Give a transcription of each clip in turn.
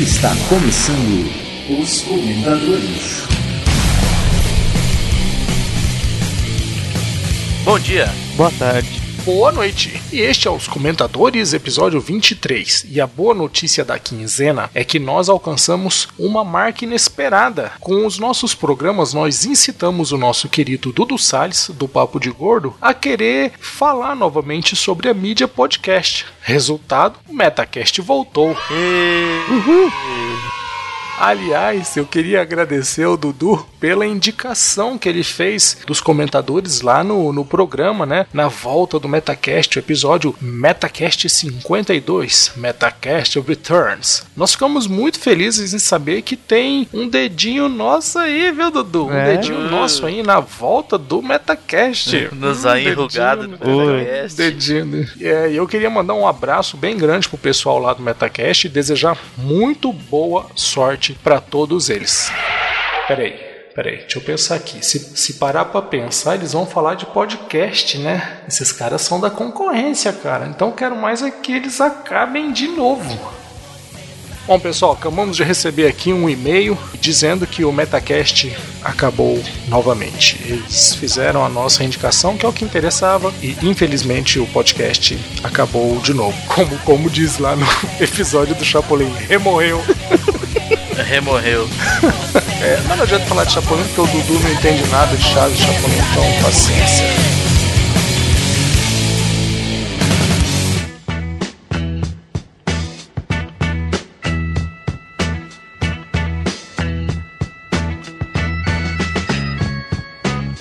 Está começando os Comentadores. Bom dia. Boa tarde. Boa noite. E este é os Comentadores, episódio 23. E a boa notícia da quinzena é que nós alcançamos uma marca inesperada. Com os nossos programas, nós incitamos o nosso querido Dudu Salles, do Papo de Gordo, a querer falar novamente sobre a mídia podcast. Resultado: o Metacast voltou. Uhul. Aliás, eu queria agradecer ao Dudu pela indicação que ele fez dos comentadores lá no, no programa, né? Na volta do Metacast, o episódio Metacast 52, Metacast Returns. Nós ficamos muito felizes em saber que tem um dedinho nosso aí, viu, Dudu? Um É? dedinho nosso aí na volta do Metacast. Nos Um aí enrugado dedinho, do. Metacast. Dedinho. É, e eu queria mandar um abraço bem grande pro pessoal lá do Metacast e desejar muito boa sorte pra todos eles. Peraí, peraí, deixa eu pensar aqui. Se, se parar pra pensar, eles vão falar de podcast, né? Esses caras são da concorrência, cara. Então quero mais é que eles acabem de novo. Bom, pessoal, acabamos de receber aqui um e-mail dizendo que o Metacast acabou novamente. Eles fizeram a nossa indicação, que é o que interessava, e infelizmente o podcast acabou de novo. Como, como diz lá no episódio do Chapolin, remorreu. Remorreu. É, mas não adianta falar de Chapolin porque o Dudu não entende nada de Chaves e Chapolin, então paciência.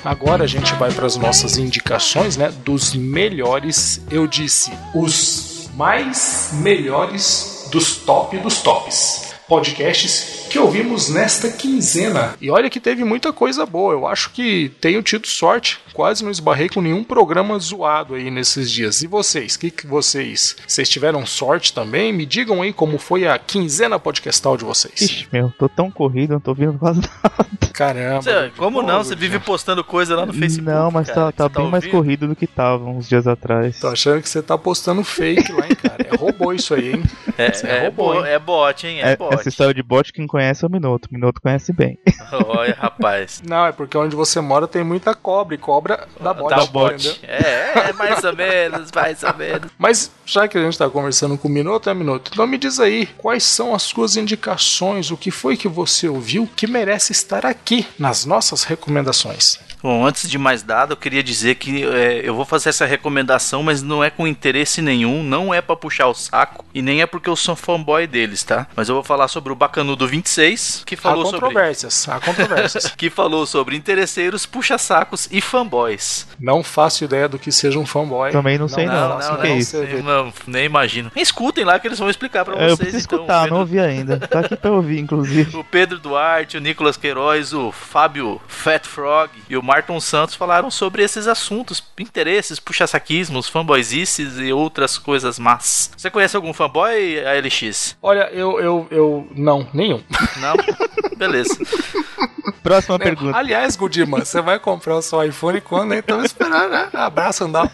Agora a gente vai para as nossas indicações, né? Dos melhores, eu disse, os mais melhores dos top dos tops. Podcasts que ouvimos nesta quinzena. E olha que teve muita coisa boa. Eu acho que tenho tido sorte. Quase não esbarrei com nenhum programa zoado aí nesses dias. E vocês? O que, que vocês? Vocês tiveram sorte também? Me digam aí como foi a quinzena podcastal de vocês. Ixi, meu, tô tão corrido, não tô vendo quase nada. Caramba. Você- como não? Você vive postando coisa lá no Facebook. não, mas cara, tá, tá que bem mais ouvindo? corrido do que tava uns dias atrás. Tô achando que você tá postando fake lá, hein, cara. É robô isso aí, hein? Você É, é, robô, bo- hein? é bot, hein? É, É- bot. essa história de bot, quem conhece é o Minuto. O Minuto conhece bem. Olha, rapaz. Não, é porque onde você mora tem muita cobra e cobra da bote. Dá entendeu? bot. É, é, mais ou menos, mais ou menos. Mas já que a gente tá conversando com o Minuto, é Minuto. Então me diz aí, quais são as suas indicações? O que foi que você ouviu que merece estar aqui nas nossas recomendações? Bom, antes de mais nada, eu queria dizer que é, eu vou fazer essa recomendação, mas não é com interesse nenhum, não é pra puxar o saco e nem é porque eu sou fanboy deles, tá? Mas eu vou falar sobre o Bacanudo 26, que Há falou sobre controvérsias, há controvérsias. que falou sobre interesseiros, puxa-sacos e fanboys. não faço ideia do que seja um fanboy. Também não sei não. faço O que é isso? você vê. Não, nem imagino. Escutem lá que eles vão explicar pra É, eu vocês. preciso então, escutar, Pedro, não ouvi ainda. Tá aqui pra ouvir, inclusive. O Pedro Duarte, o Nicolas Queiroz, o Fábio Fat Frog e o Marton Santos falaram sobre esses assuntos, interesses, puxa-saquismos, fanboyzices e outras coisas más. Você conhece algum fanboy, ALX? Olha, eu, eu, eu. Não, nenhum. Não? Beleza. Próxima pergunta. Aliás, Gudima, você vai comprar o seu iPhone quando? Hein? Estamos esperando, né? Abraço, andar.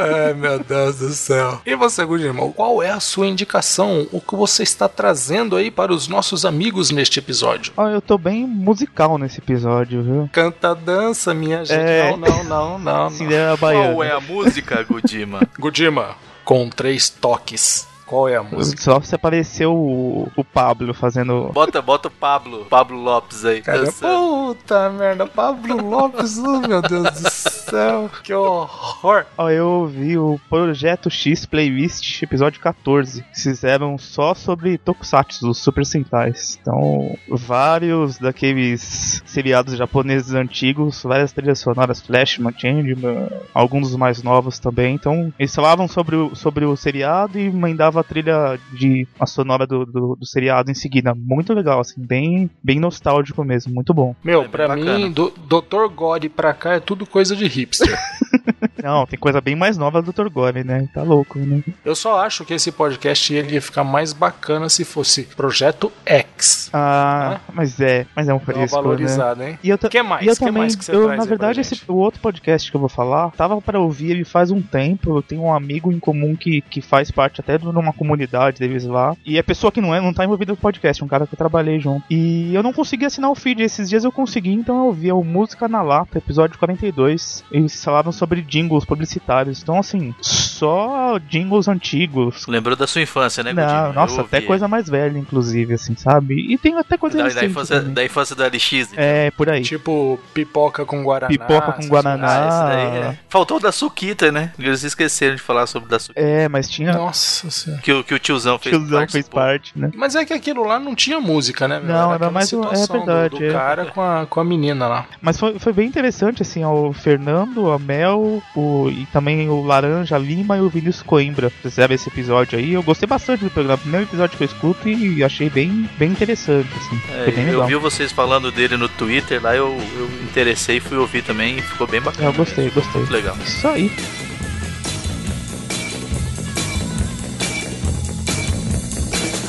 Ai, meu Deus do céu. E você, Gudima, qual é a sua indicação? O que você está trazendo aí para os nossos amigos neste episódio? Ó, eu tô bem musical nesse episódio, viu? Canta, dança, minha gente. É. Não, não, não, não. não. Cinderela Qual Baiana. é a música, Gudima? Gudima, com três toques. Qual é a música? Só se apareceu o, o Pablo fazendo. Bota, bota o Pablo, Pablo Lopes aí. Cara, puta merda, Pablo Lopes, oh, meu Deus do céu, que horror. Ó, eu ouvi o Projeto X Playlist, episódio 14. Fizeram só sobre Tokusatsu, os Super Sentais. Então, vários daqueles seriados japoneses antigos, várias trilhas sonoras, Flashman, Changeman, alguns dos mais novos também. Então, eles falavam sobre o, sobre o seriado e mandavam a trilha de a sonora do, do, do seriado em seguida. Muito legal, assim, bem, bem nostálgico mesmo, muito bom. Meu, É pra bacana. mim, do, Dr. God pra cá é tudo coisa de hipster. Não, tem coisa bem mais nova do Dr. Gore, né? Tá louco, né? Eu só acho que esse podcast ele ia ficar mais bacana se fosse Projeto X. Ah, mas é, mas é um Dá uma fresco, né? hein? E eu, que mais? e eu que também, mais que você eu, traz na aí pra verdade, gente? esse, o outro podcast que eu vou falar, tava pra ouvir ele faz um tempo. Eu tenho um amigo em comum que, que faz parte até de uma comunidade deles lá. E a pessoa que não é, não tá envolvida no podcast, um cara que eu trabalhei junto. E eu não consegui assinar o feed. Esses dias eu consegui, então eu ouvi o Música na Lata, episódio 42. Eles falaram sobre jingles publicitários. Então, assim, só jingles antigos. Lembrou da sua infância, né, Não, nossa, até coisa mais velha, inclusive, assim, sabe? E tem até coisa da, da, infância, também. da infância do LX. É, por aí. Tipo, pipoca com guaraná. Pipoca com guaraná. Ah, é. Faltou o da Suquita, né? Eles esqueceram de falar sobre da Suquita. É, mas tinha. Nossa senhora. Que, o- que o tiozão fez Tiozão fez participou. parte, né? Mas é que aquilo lá não tinha música, né? meu? Não, era aquela mais um- é situação do- verdade, Do, é. cara com a, com a menina lá. Mas foi, foi bem interessante, assim, o Fernando, a Mel, o, e também o Laranja Lima e o Vinícius Coimbra fizeram esse episódio aí. Eu gostei bastante do programa, primeiro episódio que eu escuto e achei bem, bem interessante, assim. É, bem eu vi vocês falando dele no Twitter lá, eu, eu interessei e fui ouvir também e ficou bem bacana. Eu gostei, gostei. Muito legal. Isso aí.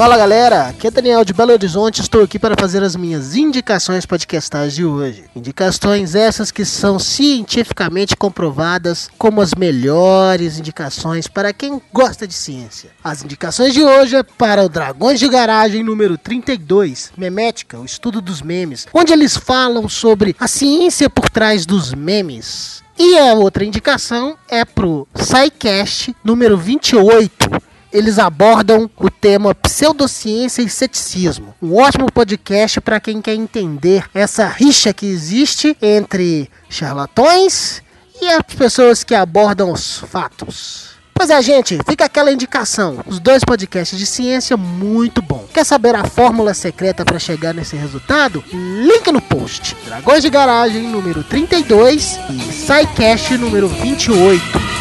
Fala galera, aqui é Daniel de Belo Horizonte, estou aqui para fazer as minhas indicações podcastais de hoje. Indicações essas que são cientificamente comprovadas como as melhores indicações para quem gosta de ciência. As indicações de hoje é para o Dragões de Garagem número 32, Memética, o estudo dos memes, onde eles falam sobre a ciência por trás dos memes. E a outra indicação é pro SciCast número 28, eles abordam o tema pseudociência e ceticismo. Um ótimo podcast para quem quer entender essa rixa que existe entre charlatões e as pessoas que abordam os fatos. Pois é, gente, fica aquela indicação. Os dois podcasts de ciência muito bom. Quer saber a fórmula secreta para chegar nesse resultado? Link no post. Dragões de Garagem número 32 e SciCast número 28.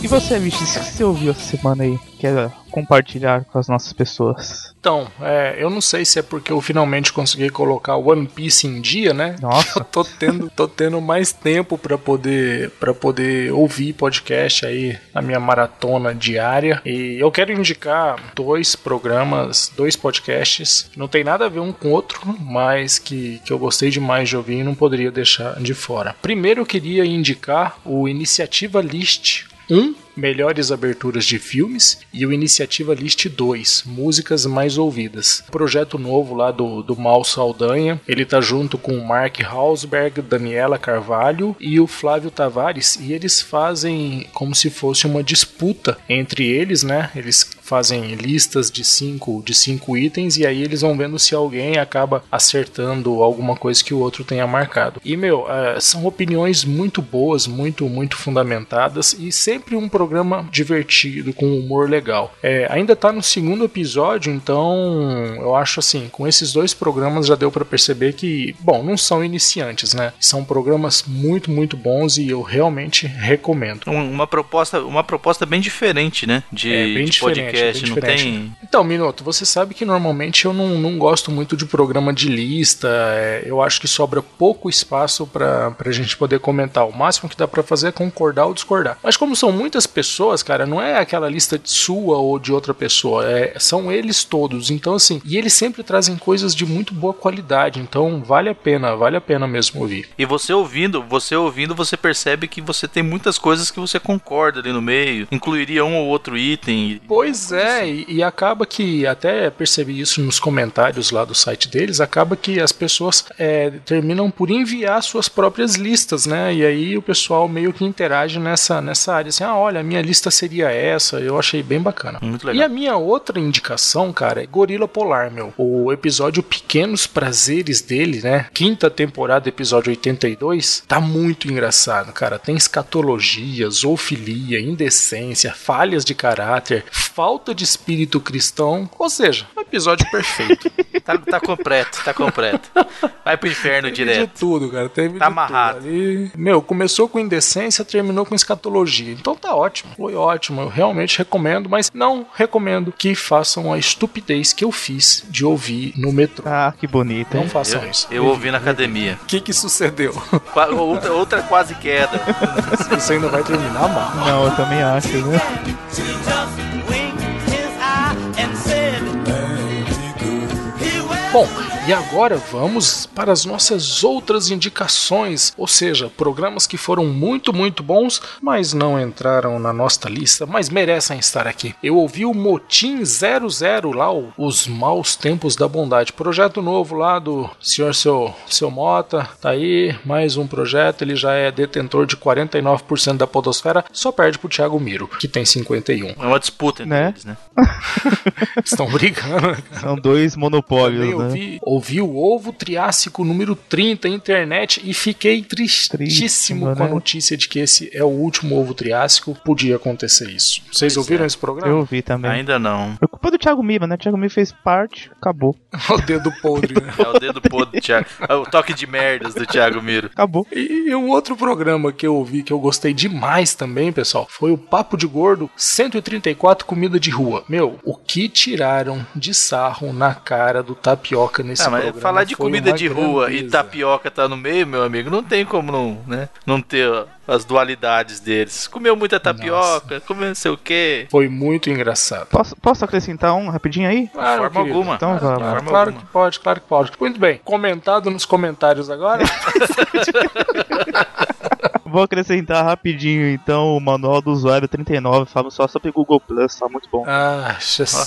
E você, bicho, o que você ouviu essa semana aí? Quer compartilhar com as nossas pessoas? Então, é, eu não sei se é porque eu finalmente consegui colocar One Piece em dia, né? Nossa. Eu tô tendo, tô tendo mais tempo para poder para poder ouvir podcast aí na minha maratona diária. E eu quero indicar dois programas, dois podcasts. Não tem nada a ver um com o outro, mas que, que eu gostei demais de ouvir e não poderia deixar de fora. Primeiro eu queria indicar o Iniciativa List 1, Melhores Aberturas de Filmes, e o Iniciativa List 2, Músicas Mais Ouvidas. Projeto novo lá do, do Mal Saldanha. Ele tá junto com o Mark Hausberg, Daniela Carvalho e o Flávio Tavares, e eles fazem como se fosse uma disputa entre eles, né? Eles fazem listas de cinco, de cinco itens e aí eles vão vendo se alguém acaba acertando alguma coisa que o outro tenha marcado. E meu, eh, são opiniões muito boas, muito, muito fundamentadas e sempre um programa divertido, com humor legal. Eh, ainda tá no segundo episódio, então eu acho assim, com esses dois programas já deu para perceber que, bom, não são iniciantes, né? São programas muito, muito bons e eu realmente recomendo. Um- Uma proposta, uma proposta bem diferente, né? De, É, bem de diferente, podcast. Bem não tem. Então, Minuto, você sabe que normalmente eu não, não gosto muito de programa de lista. é, eu acho que sobra pouco espaço pra, pra gente poder comentar. O máximo que dá pra fazer é concordar ou discordar. Mas como são muitas pessoas, cara, não é aquela lista sua ou de outra pessoa. é, são eles todos. Então, assim, e eles sempre trazem coisas de muito boa qualidade. Então, vale a pena, vale a pena mesmo ouvir. E você ouvindo, você ouvindo, você percebe que você tem muitas coisas que você concorda ali no meio. Incluiria um ou outro item. Pois é, e, e acaba que, até percebi isso nos comentários lá do site deles, acaba que as pessoas é, terminam por enviar suas próprias listas, né? E aí o pessoal meio que interage nessa, nessa área, assim, ah, olha, a minha lista seria essa, eu achei bem bacana. Muito E legal. a minha outra indicação, cara, é Gorila Polar, meu. O episódio Pequenos Prazeres dele, né? Quinta temporada, episódio 82, tá muito engraçado, cara. Tem escatologia, zoofilia, indecência, falhas de caráter, falta de espírito cristão. Ou seja, um episódio perfeito. Tá, tá completo, tá completo. Vai pro inferno Teve direto. de tudo, cara. Teve Tá de amarrado. tudo. Ali, meu, começou com indecência, terminou com escatologia. Então tá ótimo. Foi ótimo. Eu realmente recomendo, mas não recomendo que façam a estupidez que eu fiz de ouvir no metrô. Ah, que bonito, Não hein? façam Eu, isso. eu ouvi na academia. O que que sucedeu? Qua- Outra, outra quase queda. Isso ainda vai terminar mal. Não, eu também acho, né? Bom, e agora vamos para as nossas outras indicações, ou seja, programas que foram muito, muito bons, mas não entraram na nossa lista, mas merecem estar aqui. Eu ouvi o Motim 00 lá, o- os maus tempos da bondade, projeto novo lá do senhor seu, seu Mota, tá aí, mais um projeto, ele já é detentor de 49% da podosfera, só perde pro Thiago Miro, que tem 51. É uma disputa entre Né? eles, né? Estão brigando, né? São dois monopólios, né? ouvi, ouvi o ovo triássico número 30 internet e fiquei tristíssimo Tristíssimo, com a né? notícia de que esse é o último ovo triássico. Podia acontecer isso. Vocês ouviram é. esse programa? Eu vi também. Ainda não. Foi culpa do Thiago Mira, né? O Thiago Mira fez parte, acabou. o dedo podre, né? É o dedo podre do Thiago. É o toque de merdas do Thiago Miro. Acabou. E um outro programa que eu ouvi que eu gostei demais também, pessoal, foi o Papo de Gordo 134 Comida de Rua. Meu, o que tiraram de sarro na cara do tapioca nesse Ah, falar de comida de rua e grandeza. tapioca tá no meio, meu amigo, não tem como não, né? Não ter as dualidades deles. Comeu muita tapioca, comeu não sei o quê. Foi muito engraçado. Posso, posso acrescentar um rapidinho aí? Claro, forma querido. alguma. Então forma claro alguma. que pode, claro que pode. Muito bem, comentado nos comentários agora. Vou acrescentar rapidinho, então, o manual do usuário 39, fala só sobre Google Plus, tá muito bom.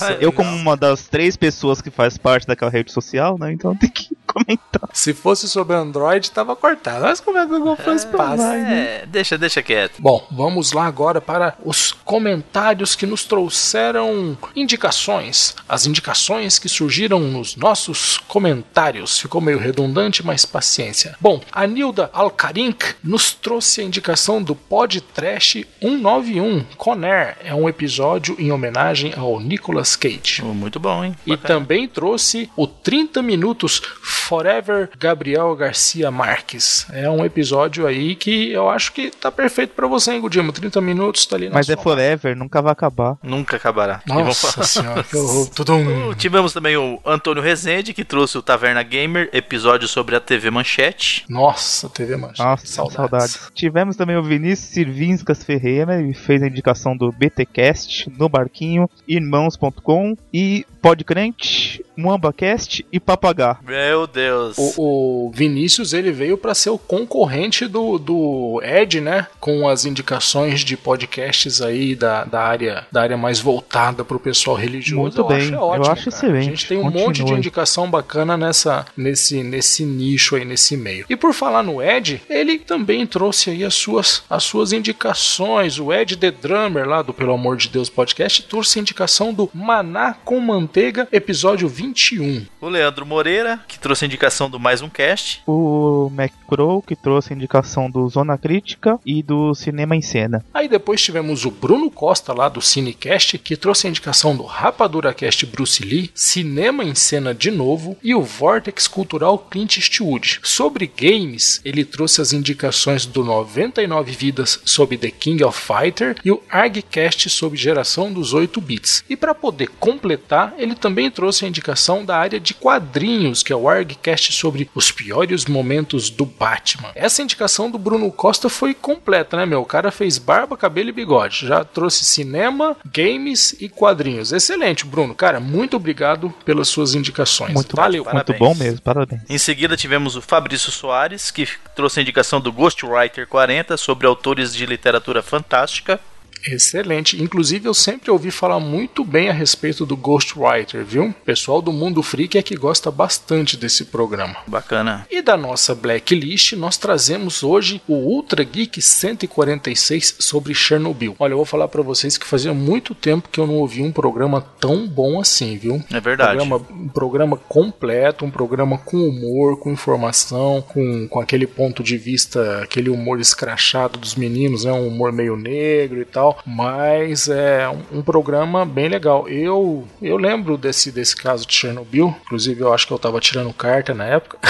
ah. Eu, como uma das três pessoas que faz parte daquela rede social, né? Então tem que comentar. Se fosse sobre Android, tava cortado. Mas como é que o Google Plus passa? É, deixa, deixa quieto. Bom, vamos lá agora para os comentários que nos trouxeram indicações. As indicações que surgiram nos nossos comentários. Ficou meio redundante, mas paciência. Bom, a Nilda Alcarink nos trouxe a indicação do Pod Trash 191 Conair. É um episódio em homenagem ao Nicolas Cage. Oh, muito bom, hein? E Bacana. também trouxe o 30 Minutos Forever Gabriel Garcia Marques. É um episódio aí que eu acho que tá perfeito pra você, hein, Gudimo? 30 minutos tá ali na Mas é forever, nunca vai acabar. Nunca acabará. Nossa senhora, que horror. Tudo um... Tivemos também o Antônio Rezende, que trouxe o Taverna Gamer, episódio sobre a TV Manchete. Nossa, TV Mancha. Nossa, saudades. Tivemos também o Vinícius Sirvinskas Ferreira, ele fez a indicação do BTcast, no Barquinho, Irmãos.com e Podcrente, MuambaCast e Papagá. Meu Deus. O, o Vinícius ele veio pra ser o concorrente do, do Ed, né? Com as indicações de podcasts aí da, da área da área mais voltada pro pessoal religioso. Muito eu bem, acho, é eu ótimo, acho cara. excelente. A gente tem um monte de Continue. indicação bacana nessa nesse nesse nicho aí nesse meio. E por falar no Ed, ele também trouxe aí as suas as suas indicações. O Ed The Drummer lá do Pelo Amor de Deus podcast trouxe a indicação do Maná com Manteiga, episódio 21. O Leandro Moreira, que trouxe a indicação do Mais Um Cast. O MacCrow, que trouxe a indicação do Zona Crítica e do Cinema em Cena. Aí depois tivemos o Bruno Costa lá do Cinecast, que trouxe a indicação do Rapadura Cast Bruce Lee, Cinema em Cena de novo e o Vortex Cultural Clint Eastwood. Sobre games, ele trouxe as indicações do 99 Vidas sobre The King of Fighter e o ArgCast sobre geração dos 8 bits. E para poder completar, ele também trouxe a indicação da área de quadrinhos, que é o ArgCast sobre os piores momentos do Batman. Essa indicação do Bruno Costa foi completa, né, meu? O cara fez barba, cabelo e bigode. Já trouxe cinema, games e quadrinhos. Excelente, Bruno. Cara, muito obrigado pelas suas indicações. Muito, Valeu. Parabéns. muito bom mesmo, parabéns. Em seguida tivemos o Fabrício Soares, que trouxe a indicação do Ghostwriter 40 sobre autores de literatura fantástica. Excelente. Inclusive, eu sempre ouvi falar muito bem a respeito do Ghostwriter, viu? O pessoal do Mundo Freak é que gosta bastante desse programa. Bacana. E da nossa blacklist, nós trazemos hoje o Ultra Geek 146 sobre Chernobyl. Olha, eu vou falar pra vocês que fazia muito tempo que eu não ouvi um programa tão bom assim, viu? É verdade. Programa, um programa completo, um programa com humor, com informação, com, com aquele ponto de vista, aquele humor escrachado dos meninos, né? Um humor meio negro e tal. Tal, mas é um, um programa bem legal. Eu eu lembro desse, desse caso de Chernobyl, inclusive eu acho que eu tava tirando carta na época.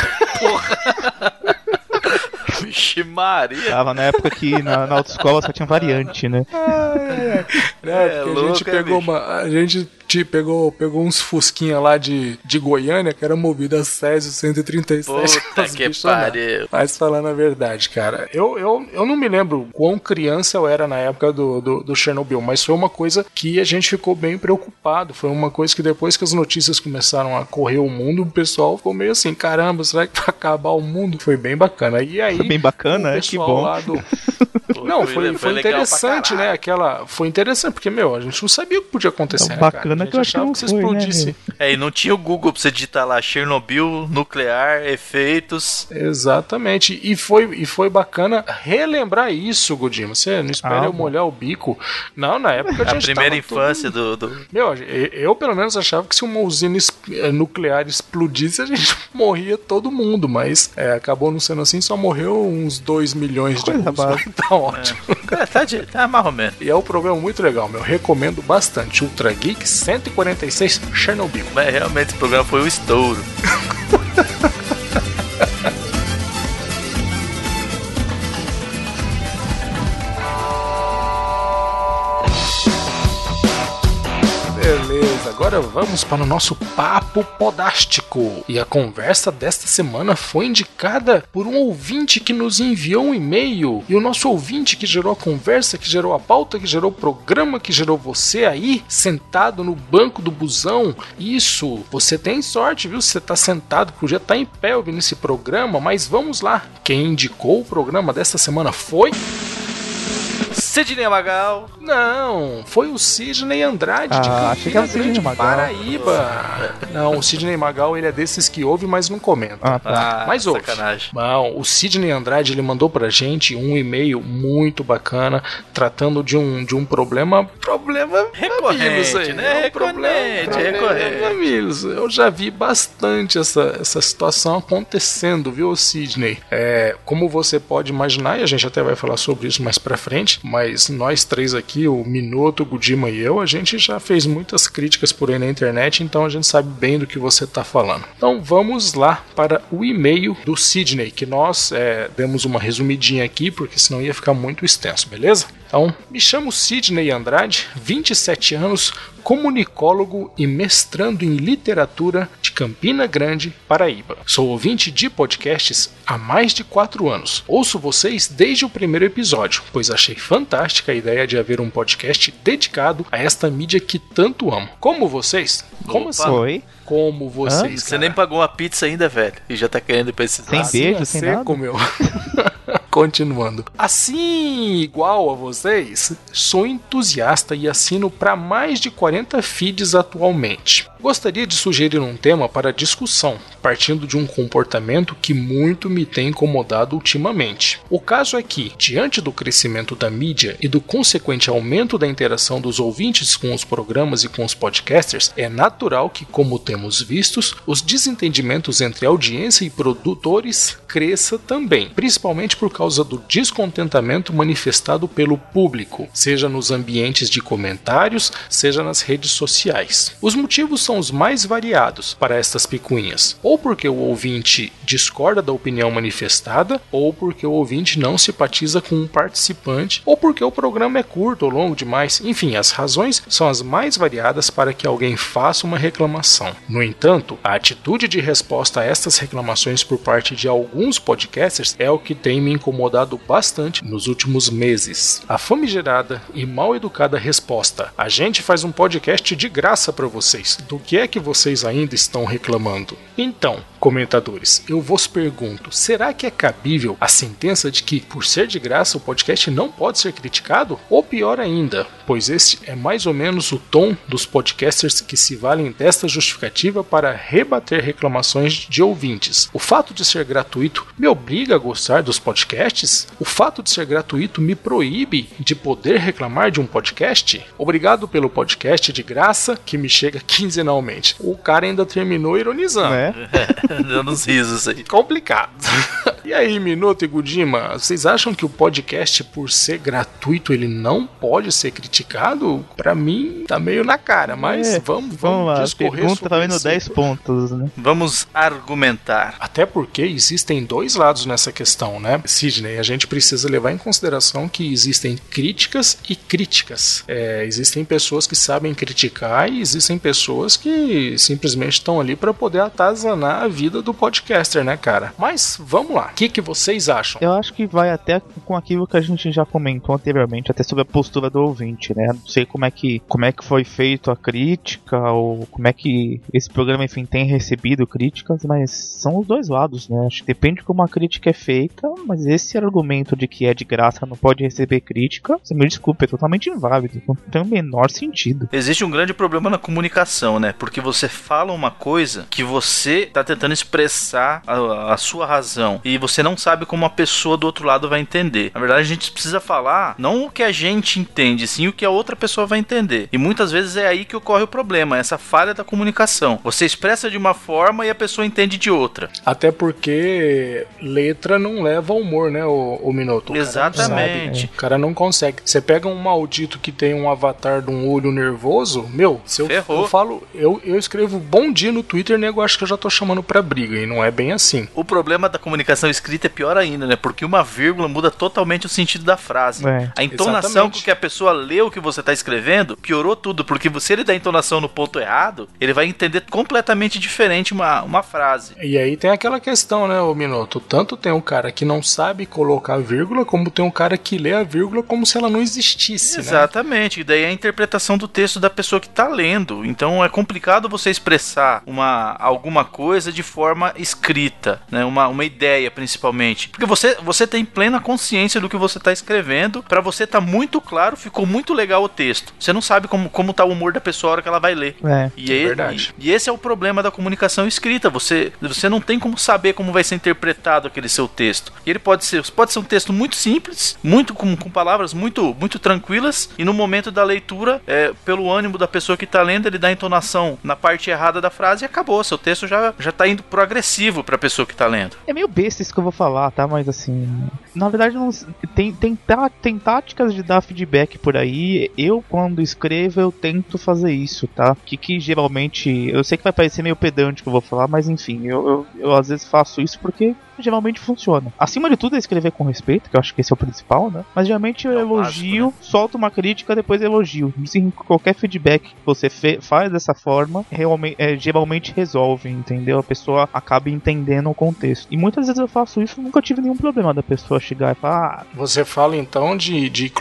Vixe Maria. Tava na época que na, na autoescola só tinha variante, né? É, É, porque a louco, gente é, pegou bicho? uma. A gente pegou, pegou uns Fusquinha lá de, de Goiânia que era movido a Césio 137. Puta que pariu. Mas falando a verdade, cara, eu, eu, eu não me lembro quão criança eu era na época do, do, do Chernobyl, mas foi uma coisa que a gente ficou bem preocupado. Foi uma coisa que depois que as notícias começaram a correr o mundo, o pessoal ficou meio assim: caramba, será que vai acabar o mundo? Foi bem bacana. E aí. Foi bem bacana, o é, que bom. do- Não, foi, foi, pra interessante, né? Aquela. Foi interessante, porque, meu, a gente não sabia o que podia acontecer. Então, né, bacana A que eu que achava não se foi, né, explodisse. meu? É, e não tinha o Google pra você digitar lá Chernobyl, nuclear, efeitos. Exatamente. E foi, e foi bacana relembrar isso, Godinho. Você não espera Ah, eu bom. molhar o bico. Não, na época a A gente primeira tava todo- infância do, do- Meu, eu, pelo menos achava que se uma usina es- eh, nuclear explodisse, a gente morria todo mundo, mas é, acabou não sendo assim, só morreu uns 2 milhões de Coisa russos. básica. Tá ótimo. É, tá, de, tá menos. E é um programa muito legal, meu. Recomendo bastante. Ultra Geek 146 Chernobyl. Mas realmente esse programa foi o estouro. agora vamos para o nosso papo podástico. E a conversa desta semana foi indicada por um ouvinte que nos enviou um e-mail. E o nosso ouvinte que gerou a conversa, que gerou a pauta, que gerou o programa, que gerou você aí, sentado no banco do busão. Isso, você tem sorte, viu? Você tá sentado, podia estar em pé ouvindo esse programa, mas vamos lá. Quem indicou o programa desta semana foi. Sidney Magal. Não, foi o Sidney Andrade de Ah, Campina achei que era o Sidney Grande, Magal. Paraíba. Não, o Sidney Magal ele é desses que ouve, mas não comenta. Ah, tá. Ah, Mas ouve. sacanagem. Não, o Sidney Andrade ele mandou pra gente um e-mail muito bacana tratando de um, de um problema. Problema Recorrente, aí, né? É um problema, Recorrente, problema, recorrente. amigos. Eu já vi bastante essa, essa situação acontecendo, viu, Sidney? É, como você pode imaginar, e a gente até vai falar sobre isso mais pra frente, mas nós três aqui, o Minuto, o Gudima e eu, a gente já fez muitas críticas por aí na internet, então a gente sabe bem do que você tá falando. Então vamos lá para o e-mail do Sidney, que nós é, demos uma resumidinha aqui, porque senão ia ficar muito extenso, beleza? Então, me chamo Sidney Andrade, 27 anos, comunicólogo e mestrando em literatura de Campina Grande, Paraíba. Sou ouvinte de podcasts há mais de 4 anos. Ouço vocês desde o primeiro episódio, pois achei fantástica a ideia de haver um podcast dedicado a esta mídia que tanto amo. Como vocês? Como Opa. assim? Foi. Como vocês? Você nem pagou uma pizza ainda, velho. E já tá querendo ir pra esse Sem beijo, sem seco, nada. meu. Continuando. Assim, igual a vocês, sou entusiasta e assino para mais de 40 feeds atualmente. Gostaria de sugerir um tema para discussão, partindo de um comportamento que muito me tem incomodado ultimamente. O caso é que, diante do crescimento da mídia e do consequente aumento da interação dos ouvintes com os programas e com os podcasters, é natural que, como temos vistos, os desentendimentos entre audiência e produtores cresça também, principalmente por causa do descontentamento manifestado pelo público, seja nos ambientes de comentários, seja nas redes sociais. Os motivos são os mais variados para estas picuinhas, ou porque o ouvinte discorda da opinião manifestada, ou porque o ouvinte não simpatiza com um participante, ou porque o programa é curto ou longo demais. Enfim, as razões são as mais variadas para que alguém faça uma reclamação. No entanto, a atitude de resposta a estas reclamações por parte de alguns podcasters é o que tem me incomodado bastante nos últimos meses. A famigerada e mal educada resposta: a gente faz um podcast de graça para vocês. Do que é que vocês ainda estão reclamando? Então, comentadores, eu vos pergunto: será que é cabível a sentença de que, por ser de graça, o podcast não pode ser criticado? Ou pior ainda, pois este é mais ou menos o tom dos podcasters que se valem desta justificativa para rebater reclamações de ouvintes. O fato de ser gratuito me obriga a gostar dos podcasts? O fato de ser gratuito me proíbe de poder reclamar de um podcast? Obrigado pelo podcast de graça que me chega quinzenalmente. O cara ainda terminou ironizando. Né? Dando uns risos aí. Complicado. e aí, Minuto e Gudima, vocês acham que o podcast, por ser gratuito, ele não pode ser criticado? Pra mim, tá meio na cara, mas É, vamos, vamos, Vamos lá, discorrer pergunta sobre tá vendo esse 10 pontos, né? Vamos argumentar. Até porque existem dois lados nessa questão, né? Sidney, a gente precisa levar em consideração que existem críticas e críticas. É, existem pessoas que sabem criticar e existem pessoas que simplesmente estão ali para poder atazanar a vida do podcaster, né, cara? Mas vamos lá, o que, que vocês acham? Eu acho que vai até com aquilo que a gente já comentou anteriormente, até sobre a postura do ouvinte, né? Não sei como é que, como é que foi feito a crítica, ou como é que esse programa, enfim, tem recebido críticas, mas são os dois lados, né? Acho que depende de como a crítica é feita, mas esse argumento de que é de graça não pode receber crítica, você me desculpe, é totalmente inválido, não tem o menor sentido. Existe um grande problema na comunicação, né? Porque você fala uma coisa que você tá tentando expressar a, a sua razão e você não sabe como a pessoa do outro lado vai entender. Na verdade, a gente precisa falar não o que a gente entende, sim o que a outra pessoa vai entender. E muitas vezes é aí que ocorre o problema, essa falha da comunicação. Você expressa de uma forma e a pessoa entende de outra. Até porque letra não leva humor, né, o, o Minuto? O cara Exatamente. sabe, O cara não consegue. Você pega um maldito que tem um avatar de um olho nervoso, meu, se eu, eu falo, eu, eu escrevo bom dia no Twitter, nego acho que eu já tô chamando pra briga, e não é bem assim. O problema da comunicação escrita é pior ainda, né? Porque uma vírgula muda totalmente o sentido da frase. É. A entonação Exatamente. com que a pessoa lê o que você está escrevendo piorou tudo, porque se ele dá a entonação no ponto errado, ele vai entender completamente diferente uma, uma frase. E aí tem aquela questão, né, ô Minuto? Tanto tem um cara que não sabe colocar vírgula, como tem um cara que lê a vírgula como se ela não existisse, né? Exatamente, e daí é a interpretação do texto da pessoa que está lendo. Então é complicado você expressar uma, alguma coisa de forma escrita, né? uma, uma ideia principalmente. Porque você, você tem plena consciência do que você está escrevendo, para você tá muito claro, ficou muito legal o texto. Você não sabe como, como tá o humor da pessoa a hora que ela vai ler. É. E, É e- verdade. e esse é o problema da comunicação escrita. Você, você não tem como saber como vai ser interpretado aquele seu texto. E ele pode ser, pode ser um texto muito simples, muito com, com palavras muito, muito tranquilas, e no momento da leitura, é, pelo ânimo da pessoa que está lendo, ele dá a entonação na parte errada da frase e acabou. Seu texto já, já tá indo pro agressivo para a pessoa que está lendo. É meio besta isso que eu vou falar, tá? Mas assim. Na verdade, não, tem, tem, tá- tem táticas de dar feedback por aí. Eu, quando escrevo, eu tento fazer isso, tá? Que, que geralmente. Eu sei que vai parecer meio pedante que eu vou falar, mas enfim, eu, eu, eu às vezes faço isso porque geralmente funciona. Acima de tudo é escrever com respeito, que eu acho que esse é o principal, né? Mas geralmente eu É o elogio, básico, solto uma crítica, depois elogio. Assim, qualquer feedback que você faz dessa forma, realmente, é, geralmente resolve, entendeu? A pessoa acaba entendendo o contexto. E muitas vezes eu faço isso, nunca tive nenhum problema da pessoa chegar e falar, ah, Você fala então de, de,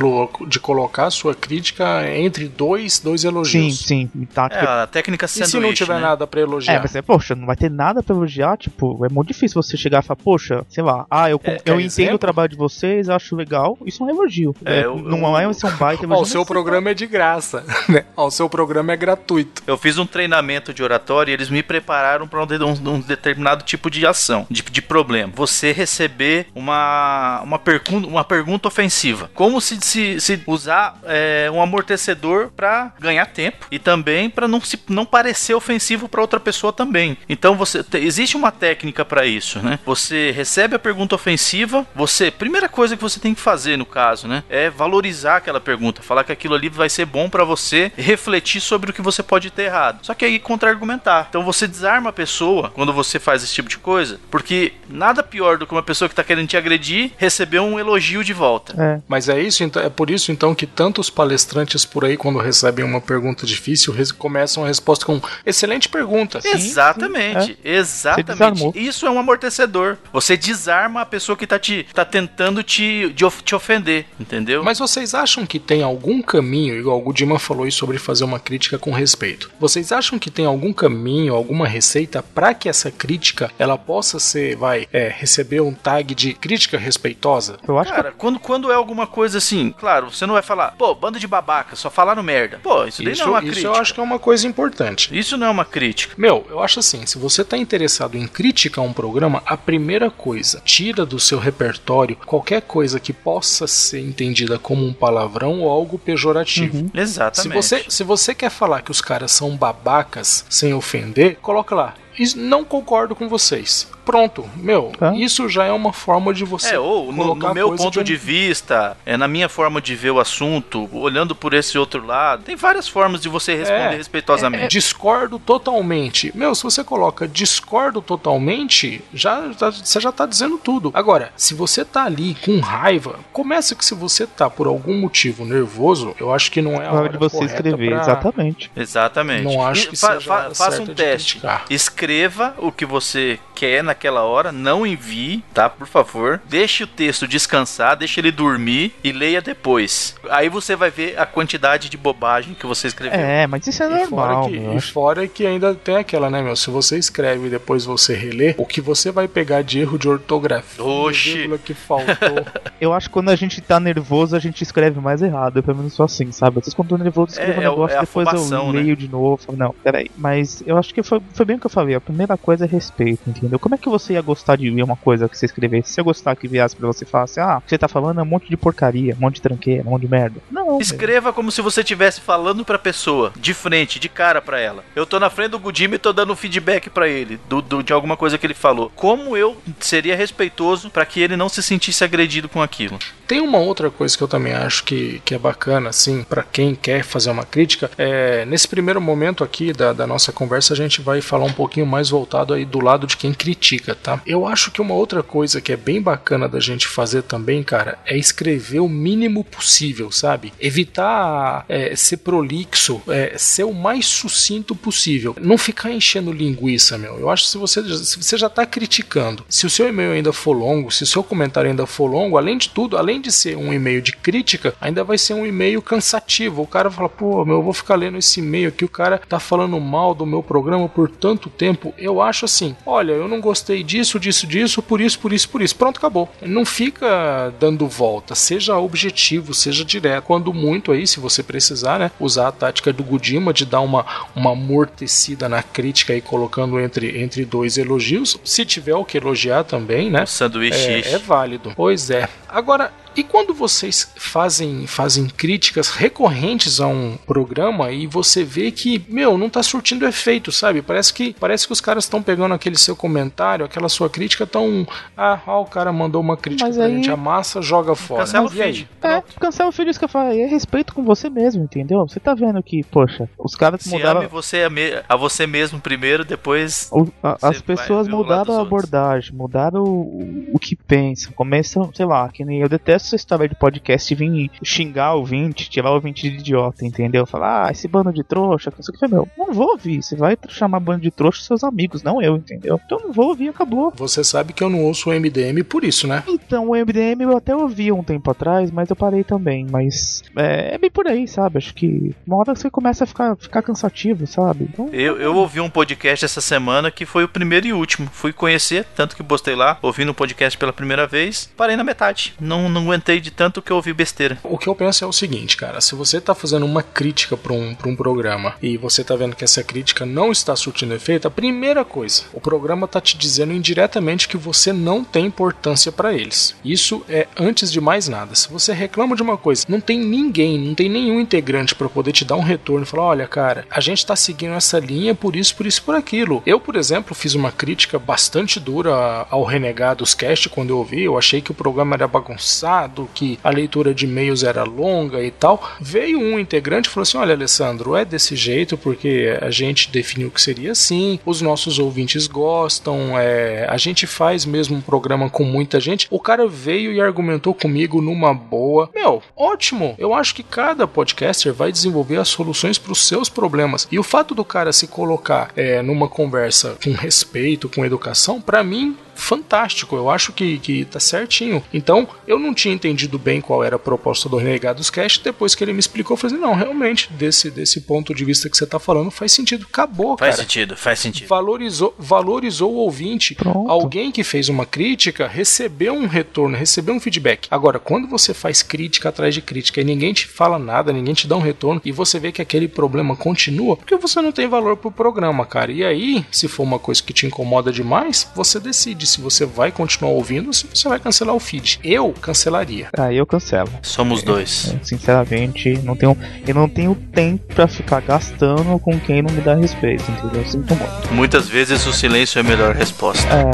de colocar a sua crítica entre dois, dois elogios. sim, sim, tá. É, a técnica E sanduíche, se não tiver né? nada pra elogiar? É, mas é, poxa, não vai ter nada pra elogiar, tipo, é muito difícil você chegar e falar, poxa, sei lá, ah, eu, É, eu entendo exemplo? o trabalho de vocês, acho legal, isso é um elogio. É, É, eu- não é ser um baita Ó, elogio. o seu programa é de graça, né? Ó, o seu programa é gratuito. Eu fiz um treinamento de oratória e eles me prepararam para um, de- um- um determinado tipo de ação, de, de problema. Você receber uma, uma, pergun uma pergunta ofensiva. Como se, se, se usar é, um amortecedor para ganhar tempo e também para não, se, não parecer ofensivo para outra pessoa também. Então você te- existe uma técnica para isso, né? Você recebe a pergunta ofensiva, você primeira coisa que você tem que fazer no caso, né, é valorizar aquela pergunta, falar que aquilo ali vai ser bom para você refletir sobre o que você pode ter errado. Só que aí contra-argumentar. Então você desarma a pessoa quando você faz esse tipo de coisa, porque nada pior do que uma pessoa que tá querendo te agredir receber um elogio de volta. É, Mas é isso, então, é por isso então que tantos palestrantes por aí, quando recebem uma pergunta difícil, começam a resposta com excelente pergunta. Exatamente, exatamente. desarmou. Isso é um amortecedor. Você desarma a pessoa que tá te tá tentando te, te ofender, entendeu? Mas vocês acham que tem algum caminho, igual o Gudiman falou aí sobre fazer uma crítica com respeito. Vocês acham que tem algum caminho, alguma receita para que essa crítica ela possa ser, vai, é, receber um tag de crítica respeitosa? eu acho que Cara, quando, quando é alguma coisa assim, claro, você não vai falar, pô, banda de babaca, só falaram merda. Pô, isso daí Isso, não é uma isso crítica. eu acho que é uma coisa importante. Isso não é uma crítica. Meu, eu acho assim, se você tá interessado em criticar um programa, a primeira coisa, tira do seu repertório qualquer coisa que possa ser entendida como um palavrão ou algo pejorativo. Se Exatamente. você, se você quer falar que os caras são babacas sem ofender, coloca lá. Não concordo com vocês. Pronto, meu, Tá. isso já é uma forma de você É, ou no, no meu ponto um- de vista, é na minha forma de ver o assunto, olhando por esse outro lado, tem várias formas de você responder É, respeitosamente. É, discordo totalmente. Meu, se você coloca discordo totalmente, já, já- você já tá dizendo tudo. Agora, se você tá ali com raiva, começa que se você tá por algum motivo nervoso, eu acho que não é a hora hora de você escrever, pra- exatamente. Exatamente. Não acho E que fa- seja fa- faça um de teste. criticar. Escreva o que você quer naquela hora, não envie, tá? Por favor. Deixe o texto descansar, deixe ele dormir e leia depois. Aí você vai ver a quantidade de bobagem que você escreveu. É, mas isso é E fora, normal, que, meu. e fora que ainda tem aquela, né, meu? Se você escreve e depois você relê, o que você vai pegar de erro de ortografia, Oxi. que faltou. Eu acho que quando a gente tá nervoso, a gente escreve mais errado. Eu pelo menos sou assim, sabe? Às vezes quando eu tô nervoso, eu escrevo É, é um o- negócio, é a depois eu afobação, né? leio de novo. Não, peraí. Mas eu acho que foi, foi bem o que eu falei. A primeira coisa é respeito, entendeu? Como é que você ia gostar de ver uma coisa que você escrevesse? Se eu gostar que viesse pra você e falasse, ah, o que você tá falando é um monte de porcaria, um monte de tranqueira, um monte de merda. Não, velho. Escreva como se você estivesse falando pra pessoa, de frente, de cara pra ela. Eu tô na frente do Gudime e tô dando feedback pra ele do, do- de alguma coisa que ele falou. Como eu seria respeitoso pra que ele não se sentisse agredido com aquilo? Tem uma outra coisa que eu também acho que, que é bacana, assim, para quem quer fazer uma crítica. É, nesse primeiro momento aqui da, da nossa conversa, a gente vai falar um pouquinho mais voltado aí do lado de quem critica, tá? Eu acho que uma outra coisa que é bem bacana da gente fazer também, cara, é escrever o mínimo possível, sabe? Evitar é, ser prolixo, é, ser o mais sucinto possível. Não ficar enchendo linguiça, meu. Eu acho que se você, se você já tá criticando, se o seu e-mail ainda for longo, se o seu comentário ainda for longo, além de tudo, além de ser um e-mail de crítica, ainda vai ser um e-mail cansativo. O cara fala, pô, meu, eu vou ficar lendo esse e-mail aqui, o cara tá falando mal do meu programa por tanto tempo. Eu acho assim, olha, eu não gostei disso, disso, disso, por isso, por isso, por isso. Pronto, acabou. Não fica dando volta, seja objetivo, seja direto. Quando muito aí, se você precisar, né, usar a tática do Gudima de dar uma, uma amortecida na crítica aí, colocando entre, entre dois elogios. Se tiver o que elogiar também, né? O sanduíche. É, é válido. Pois é. Agora, e quando vocês fazem, fazem críticas recorrentes a um programa e você vê que, meu, não tá surtindo efeito, sabe? Parece que, parece que os caras estão pegando aquele seu comentário, aquela sua crítica, tão. Ah, ó, o cara mandou uma crítica Mas pra aí- gente, amassa, joga fora. Cancela o e feed. É, cancela o filho isso que eu falei. É respeito com você mesmo, entendeu? Você tá vendo que, poxa, os caras Se mudaram. ame você a, me- a você mesmo primeiro, depois. O- a- as pessoas mudaram a abordagem, mudaram o, o que pensam. Começam, sei lá, que nem eu detesto essa história de podcast vir xingar o ouvinte, tirar o ouvinte de idiota, entendeu? Falar, ah, esse bando de trouxa, que não sei o que. Meu, não vou ouvir. Você vai chamar bando de trouxa seus amigos, não eu, entendeu? Então não vou ouvir, acabou. Você sabe que eu não ouço o MDM por isso, né? Então, o MDM eu até ouvi um tempo atrás, mas eu parei também. Mas é, é bem por aí, sabe? Acho que uma hora você começa a ficar, ficar cansativo, sabe? Então, Eu, eu ouvi um podcast essa semana que foi o primeiro e último. Fui conhecer, tanto que postei lá, ouvindo um podcast pela primeira vez, parei na metade. Não, não aguentei de tanto que eu ouvi besteira. O que eu penso é o seguinte, cara, se você tá fazendo uma crítica para um, pra um programa e você tá vendo que essa crítica não está surtindo efeito, a primeira coisa, o programa tá te dizendo indiretamente que você não tem importância para eles. Isso é antes de mais nada. Se você reclama de uma coisa, não tem ninguém, não tem nenhum integrante para poder te dar um retorno e falar: olha, cara, a gente tá seguindo essa linha por isso, por isso, por aquilo. Eu, por exemplo, fiz uma crítica bastante dura ao Renegados Cast quando eu ouvi. Eu achei que o programa era bagunçado, que a leitura de e-mails era longa e tal. Veio um integrante e falou assim: Olha, Alessandro, é desse jeito porque a gente definiu que seria assim, os nossos ouvintes gostam, é, a gente faz mesmo um programa com muita gente. O cara veio e argumentou comigo numa boa. Meu, ótimo! Eu acho que cada podcaster vai desenvolver as soluções para os seus problemas. E o fato do cara se colocar é, numa conversa com respeito, com educação, para mim fantástico, eu acho que, que tá certinho. Então, eu não tinha entendido bem qual era a proposta do Renegados Cast, depois que ele me explicou, eu falei assim, não, realmente, desse, desse ponto de vista que você tá falando, faz sentido, acabou, Faz cara. sentido, faz sentido. Valorizou, valorizou o ouvinte. Pronto. Alguém que fez uma crítica recebeu um retorno, recebeu um feedback. Agora, quando você faz crítica atrás de crítica e ninguém te fala nada, ninguém te dá um retorno e você vê que aquele problema continua, porque você não tem valor pro programa, cara. E aí, se for uma coisa que te incomoda demais, você decide se você vai continuar ouvindo ou se você vai cancelar o feed. Eu cancelaria. Aí eu cancelo. Somos dois. É, Sinceramente, não tenho, eu não tenho tempo pra ficar gastando com quem não me dá respeito, entendeu? Eu sinto muito. Muitas vezes o silêncio é a melhor resposta. É,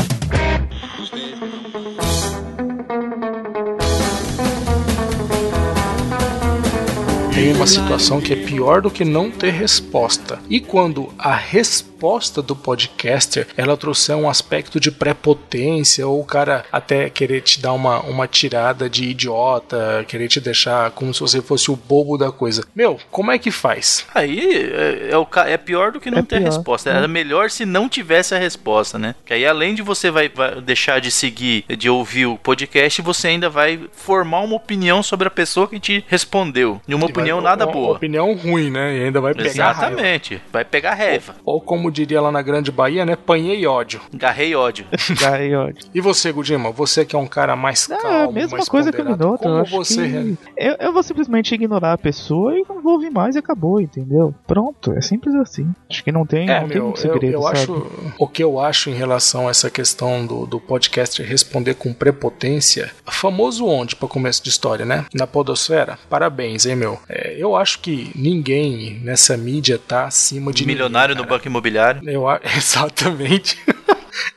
Tem uma situação que é pior do que não ter resposta. E quando a resposta do podcaster ela trouxer um aspecto de prepotência ou o cara até querer te dar uma, uma tirada de idiota, querer te deixar como se você fosse o bobo da coisa. Meu, como é que faz? Aí é, é o é pior do que não É ter pior. resposta. Era melhor se não tivesse a resposta, né? Que aí além de você vai, vai deixar de seguir, de ouvir o podcast, você ainda vai formar uma opinião sobre a pessoa que te respondeu. E uma E vai- opinião nada uma boa. Opinião ruim, né? E ainda vai pegar raiva. Exatamente. Vai pegar raiva. Ou como diria lá na Grande Bahia, né? Panhei ódio. Garrei ódio. aí, ó. E você, Gudima? Você que é um cara mais É calmo, a mesma mais coisa que o ponderado, Minuto. Eu Como acho você... que eu, eu vou simplesmente ignorar a pessoa e não vou ouvir mais e acabou, entendeu? Pronto, é simples assim. Acho que não tem, É, não tem meu, muito eu, segredo, eu sabe? acho. O que eu acho em relação a essa questão do, do podcast responder com prepotência, famoso onde para começo de história, né? Na Podosfera? Parabéns, hein, meu? É, eu acho que ninguém nessa mídia tá acima de. Milionário ninguém, no cara. banco imobiliário. Eu, a- exatamente.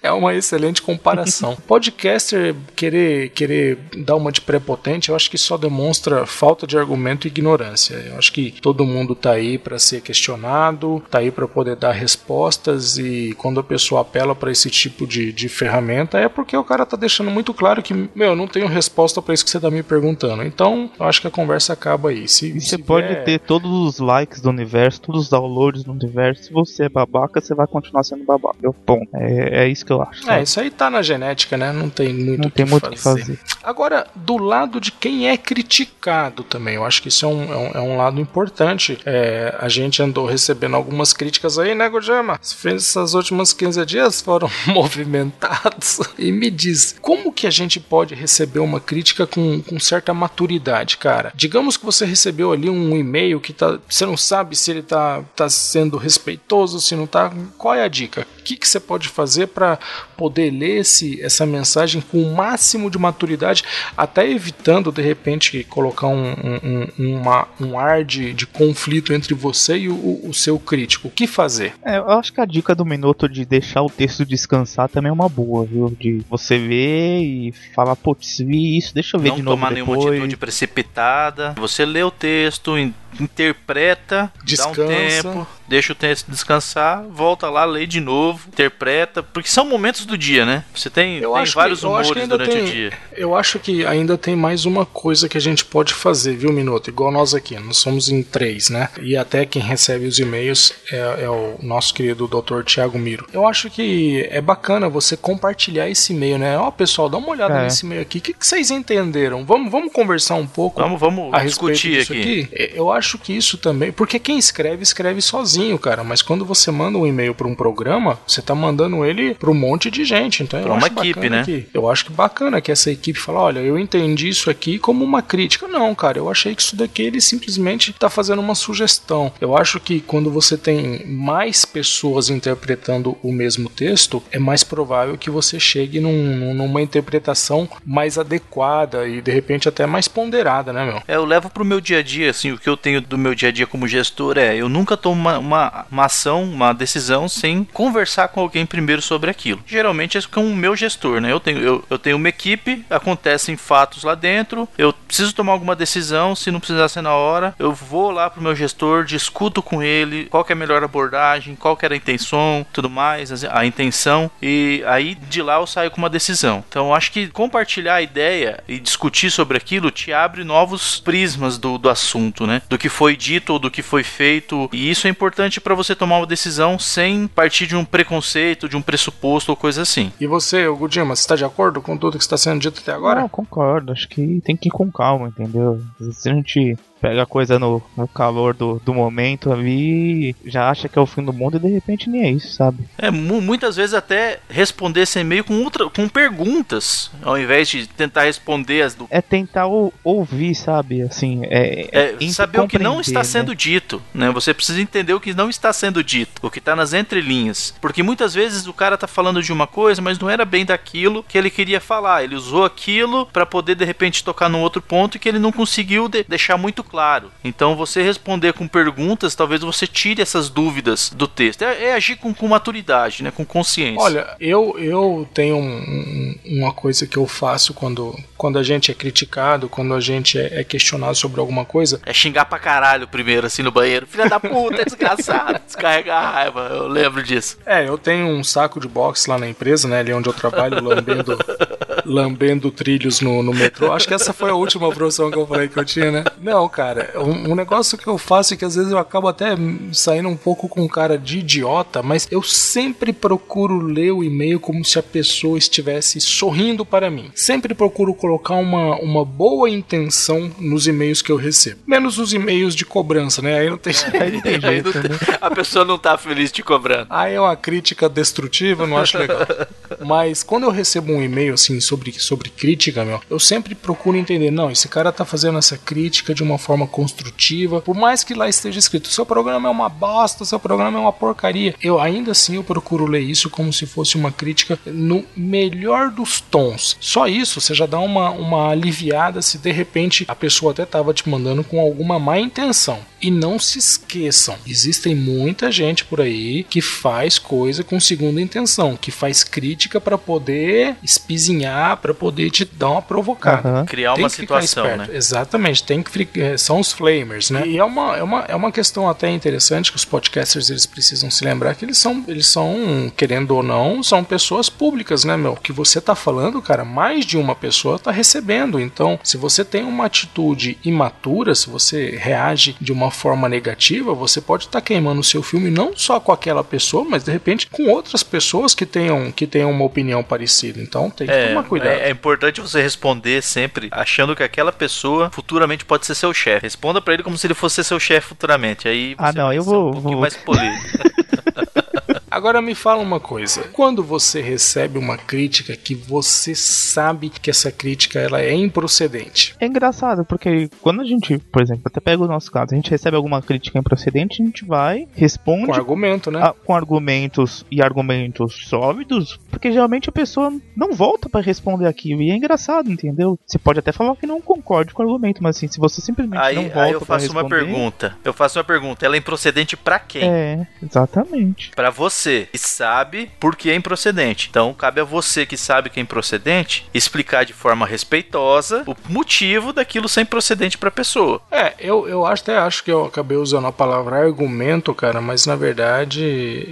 É uma excelente comparação. Podcaster querer, querer dar uma de prepotente, eu acho que só demonstra falta de argumento e ignorância. Eu acho que todo mundo tá aí para ser questionado, tá aí para poder dar respostas e quando a pessoa apela para esse tipo de, de ferramenta é porque o cara tá deixando muito claro que, meu, eu não tenho resposta para isso que você tá me perguntando. Então, eu acho que a conversa acaba aí. Se, E se você pode ter todos os likes do universo, todos os downloads do universo. Se você é babaca, você vai continuar sendo babaca. Eu, Bom, é, é isso que eu acho. É, sabe? isso aí tá na genética, né? Não tem muito não tem que muito o que fazer. Agora, do lado de quem é criticado também, eu acho que isso é um, é um, é um lado importante. É, a gente andou recebendo algumas críticas aí, né, Gojama? Essas últimas 15 dias foram movimentados. E me diz, como que a gente pode receber uma crítica com, com certa maturidade, cara? Digamos que você recebeu ali um e-mail que tá, você não sabe se ele tá, tá sendo respeitoso, se não tá. Qual é a dica? O que, que você pode fazer para poder ler esse, essa mensagem com o máximo de maturidade, até evitando de repente colocar um, um, um, uma, um ar de, de conflito entre você e o, o seu crítico. O que fazer? É, eu acho que a dica do Minuto de deixar o texto descansar também é uma boa, viu? De você ver e falar, putz, vi isso, deixa eu ver não de novo tomar nenhuma depois. atitude precipitada. Você lê o texto, in- interpreta, Descansa. dá um tempo, deixa o texto descansar, volta lá, lê de novo, interpreta, porque são momentos do dia, né? Você tem, Eu tem acho que- vários que humores durante tem- o dia. Eu acho que ainda tem mais uma coisa que a gente pode fazer, viu, Minuto? Igual nós aqui, nós somos em três, né? E até quem recebe os e-mails é, é o nosso querido Dr. Tiago Miro. Eu acho que é bacana você compartilhar esse e-mail, né? Ó, pessoal, dá uma olhada É. nesse e-mail aqui. O que, que vocês entenderam? Vamos, vamos conversar um pouco Vamos, vamos a respeito discutir disso aqui. aqui. Eu acho que isso também, porque quem escreve escreve sozinho, cara. Mas quando você manda um e-mail para um programa, você tá mandando ele para um monte de gente. Então eu uma acho equipe, né? que- eu acho que bacana que essa equipe fala, olha, eu entendi isso aqui como uma crítica. Não, cara, eu achei que isso daqui ele simplesmente tá fazendo uma sugestão. Eu acho que quando você tem mais pessoas interpretando o mesmo texto, é mais provável que você chegue num- numa interpretação mais adequada e de repente até mais ponderada, né, meu? É, eu levo pro meu dia a dia, assim, o que eu tenho do meu dia a dia como gestor é, eu nunca tomo uma, uma, uma ação, uma decisão sem conversar com alguém primeiro sobre aquilo. Geralmente é com o meu gestor, né? Eu tenho, eu, eu tenho uma equipe, acontecem fatos lá dentro, eu preciso tomar alguma decisão, se não precisar ser na hora, eu vou lá pro meu gestor, discuto com ele qual é a melhor abordagem, qual era a intenção, tudo mais, a intenção, e aí de lá eu saio com uma decisão. Então acho que compartilhar a ideia e discutir sobre aquilo te abre novos prismas do, do assunto, né? Do que foi dito ou do que foi feito, e isso é importante para você tomar uma decisão sem partir de um preconceito, de um pressuposto ou coisa assim. E você, o Gudima, você está de acordo com tudo que está sendo dito até agora? Não, concordo. Acho que tem que ir com calma, entendeu? Se a gente pega a coisa no, no calor do, do momento ali, já acha que é o fim do mundo e de repente nem é isso, sabe? É, mu- muitas vezes até responder esse e-mail com, outra, com perguntas, ao invés de tentar responder as do. É tentar ou- ouvir, sabe? Assim, é. É, saber o que não está né? sendo dito, né? Você precisa entender o que não está sendo dito, o que está nas entrelinhas. Porque muitas vezes o cara tá falando de uma coisa, mas não era bem daquilo que ele queria falar. Ele usou aquilo para poder de repente tocar num outro ponto que ele não conseguiu de- deixar muito claro. Então você responder com perguntas, talvez você tire essas dúvidas do texto. É, é agir com, com maturidade, né? Com consciência. Olha, eu, eu tenho um- um- uma coisa que eu faço quando, quando a gente é criticado, quando a gente é, é questionado sobre alguma coisa. É xingar pra caralho primeiro, assim, no banheiro. Filha da puta, desgraçado. Descarregar a raiva. Eu lembro disso. É, eu tenho um saco de boxe lá na empresa, né? Ali onde eu trabalho, lambendo, lambendo trilhos no, no metrô. Acho que essa foi a última profissão que eu falei que eu tinha, né? Não, cara, um, um negócio que eu faço é que às vezes eu acabo até saindo um pouco com cara de idiota, mas eu sempre procuro ler o e-mail como se a pessoa estivesse sorrindo para mim. Sempre procuro colocar uma, uma boa intenção nos e-mails que eu recebo. Menos os e-mails de cobrança, né? Aí não tem Aí não tem Aí jeito, não tem- né? A pessoa não tá feliz te cobrando. Aí é uma crítica destrutiva, eu não acho legal. Mas quando eu recebo um e-mail assim sobre, sobre crítica, meu, eu sempre procuro entender, não, esse cara tá fazendo essa crítica de uma forma construtiva, por mais que lá esteja escrito, seu programa é uma bosta, seu programa é uma porcaria. Eu ainda assim eu procuro ler isso como se fosse uma crítica no melhor dos tons. Só isso, você já dá uma, uma aliviada se de repente a pessoa até tava te mandando com alguma má intenção. E não se esqueçam, existem muita gente por aí que faz coisa com segunda intenção, que faz crítica para poder espizinhar, para poder te dar uma provocada. Aham. Criar Tem uma situação, né? Exatamente, tem que eh, são os flamers, né? E é uma, é, uma, é uma questão até interessante que os podcasters eles precisam se lembrar que eles são, eles são, querendo ou não, são pessoas públicas, né, meu? O que você tá falando, cara, mais de uma pessoa tá recebendo. Então, se você tem uma atitude imatura, se você reage de uma forma negativa, você pode estar queimando o seu filme não só com aquela pessoa, mas de repente com outras pessoas que tenham, que tenham uma opinião parecida. Então, tem que É, tomar cuidado. é, é importante você responder sempre achando que aquela pessoa futuramente pode ser seu chefe. Responda pra ele como se ele fosse seu chefe futuramente. Aí Ah, você não, vai eu ser vou- um pouquinho vou- mais polido. Agora me fala uma coisa. Quando você recebe uma crítica que você sabe que essa crítica ela é improcedente. É engraçado, porque quando a gente, por exemplo, até pega o nosso caso, a gente recebe alguma crítica improcedente, a gente vai, responde Com argumento, né? a- com argumentos e argumentos sólidos, porque geralmente a pessoa não volta pra responder aquilo. E é engraçado, entendeu? Você pode até falar que não concorde com o argumento, mas assim, se você simplesmente Aí, não volta aí eu pra faço uma responder, pergunta. Eu faço uma pergunta. Ela é improcedente pra quem? É, exatamente. Pra você que sabe por que é improcedente. Então cabe a você que sabe que é improcedente explicar de forma respeitosa o motivo daquilo ser improcedente pra pessoa. É, eu, eu acho- até acho que eu acabei usando a palavra argumento, cara, mas na verdade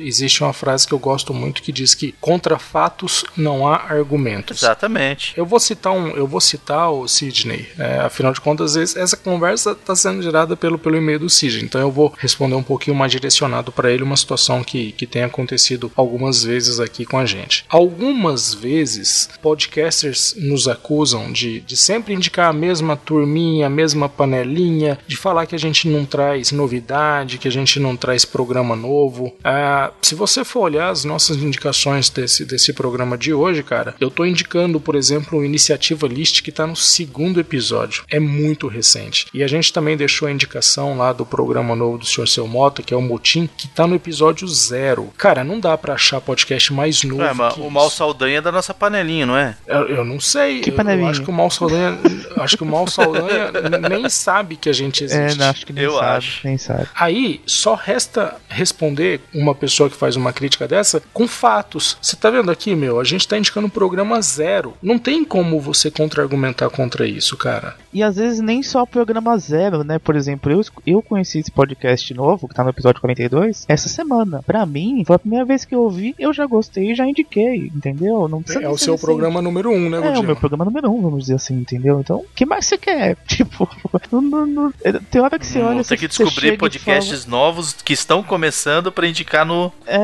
existe uma frase que eu gosto muito que diz que contra fatos não há argumentos. Exatamente. Eu vou citar um, eu vou citar o Sidney. É, afinal de contas, essa conversa está sendo gerada pelo, pelo e-mail do Sidney. Então eu vou responder um pouquinho mais direcionado para ele uma situação que, que tem acontecido algumas vezes aqui com a gente. Algumas vezes podcasters nos acusam de, de sempre indicar a mesma turminha, a mesma panelinha, de falar que a gente não traz novidade, que a gente não traz programa novo. Ah, se você for olhar as nossas indicações desse, desse programa de hoje, cara, eu tô indicando, por exemplo, o Iniciativa List que tá no segundo episódio. É muito recente. E a gente também deixou a indicação lá do programa novo do Sr. Seu Moto, que é o Motim, que tá no episódio zero. Cara, não dá pra achar podcast mais novo. Ué, mas que o. Mal Saldanha é da nossa panelinha, não é? Eu, eu não sei. Que eu, eu panelinha? acho que o Mal Saldanha, acho que o Mal Saldanha nem sabe que a gente É, existe. não, acho que nem Eu sabe, acho. nem sabe. Aí só resta responder uma pessoa que faz uma crítica dessa com fatos. Você tá vendo aqui, meu? A gente tá indicando um programa zero. Não tem como você contra-argumentar contra isso, cara. E às vezes nem só programa zero, né? Por exemplo, eu, eu conheci esse podcast novo, que tá no episódio 42, essa semana. Pra mim, foi a primeira vez que eu ouvi, eu já gostei e já indiquei, entendeu? Não precisa É o ser seu assim. programa número um, né, É, o meu programa número um, vamos dizer assim, entendeu? Então, o que mais você quer? Tipo, não, não, não- tem hora que você olha... Você- que você descobrir podcasts novos que estão começando pra indicar no, fala,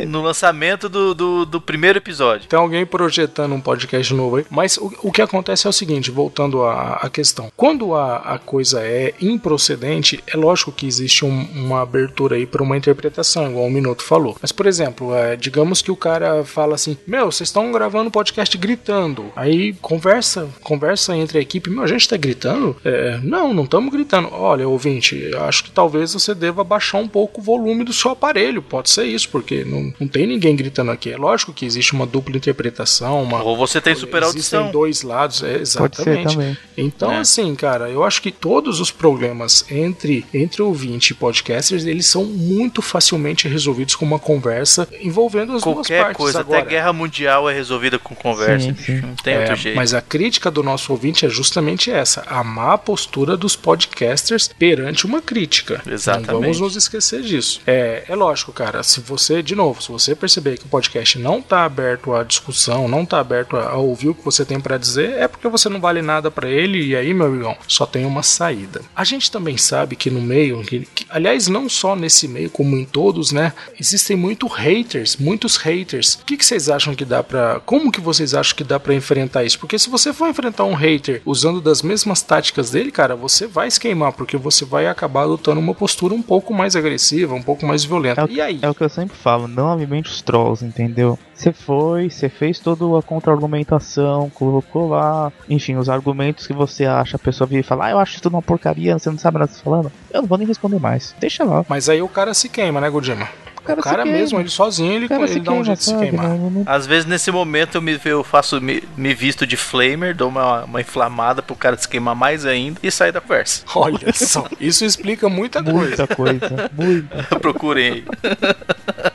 É, no lançamento do, do, do primeiro episódio. Tem alguém projetando um podcast novo aí. Mas o, o que acontece é o seguinte, voltando à, à questão. Quando a, a coisa é improcedente, é lógico que existe um- uma abertura aí para uma interpretação, igual o Minuto falou. Mas, por exemplo, é, digamos que o cara fala assim: Meu, vocês estão gravando podcast gritando. Aí conversa, conversa entre a equipe: Meu, a gente tá gritando? É, não, não estamos gritando. Olha, ouvinte, acho que talvez você deva baixar um pouco o volume do seu aparelho. Pode ser isso, porque não, não tem ninguém gritando aqui. É lógico que existe uma dupla interpretação, uma. Ou você tem super Existem audição. dois lados, é, pode ser exatamente. também. Então, É. assim, cara, eu acho que todos os problemas entre, entre ouvinte e podcasters, eles são muito facilmente resolvidos com uma conversa envolvendo as duas Qualquer partes coisa, agora. até guerra mundial é resolvida com conversa. Sim, bicho. sim. Não tem É, outro jeito. mas a crítica do nosso ouvinte é justamente essa: a má postura dos podcasters perante uma crítica. Exatamente. Não vamos nos esquecer disso. É, é lógico, cara. Se você, de novo, se você perceber que o podcast não tá aberto à discussão, não tá aberto a, a ouvir o que você tem para dizer, é porque você não vale nada para ele. E aí, meu amigão, só tem uma saída. A gente também sabe que no meio, que- que- aliás, não só nesse meio, como em todos, né? Existem muito haters, muitos haters. O que, que vocês acham que dá pra. Como que vocês acham que dá pra enfrentar isso? Porque se você for enfrentar um hater usando das mesmas táticas dele, cara, você vai se queimar, porque você vai acabar adotando uma postura um pouco mais agressiva, um pouco mais violenta. É E aí? é o que eu sempre falo, não alimente os trolls, entendeu? Você foi, você fez toda a contra-argumentação, colocou lá, enfim, os argumentos que você acha, a pessoa vir e falar, ah, eu acho isso tudo uma porcaria, você não sabe nada que você tá falando. Eu não vou nem responder mais. Deixa lá. Mas aí o cara se queima, né, Godima? O cara, se queima. mesmo, ele sozinho, ele, O cara ele se dá um jeito de se queimar. Não- Às vezes nesse momento eu me eu faço me, me visto de flamer, dou uma, uma inflamada pro cara se queimar mais ainda e sair da conversa. Olha só, isso explica muita coisa. Muita coisa, muita. Procurem aí.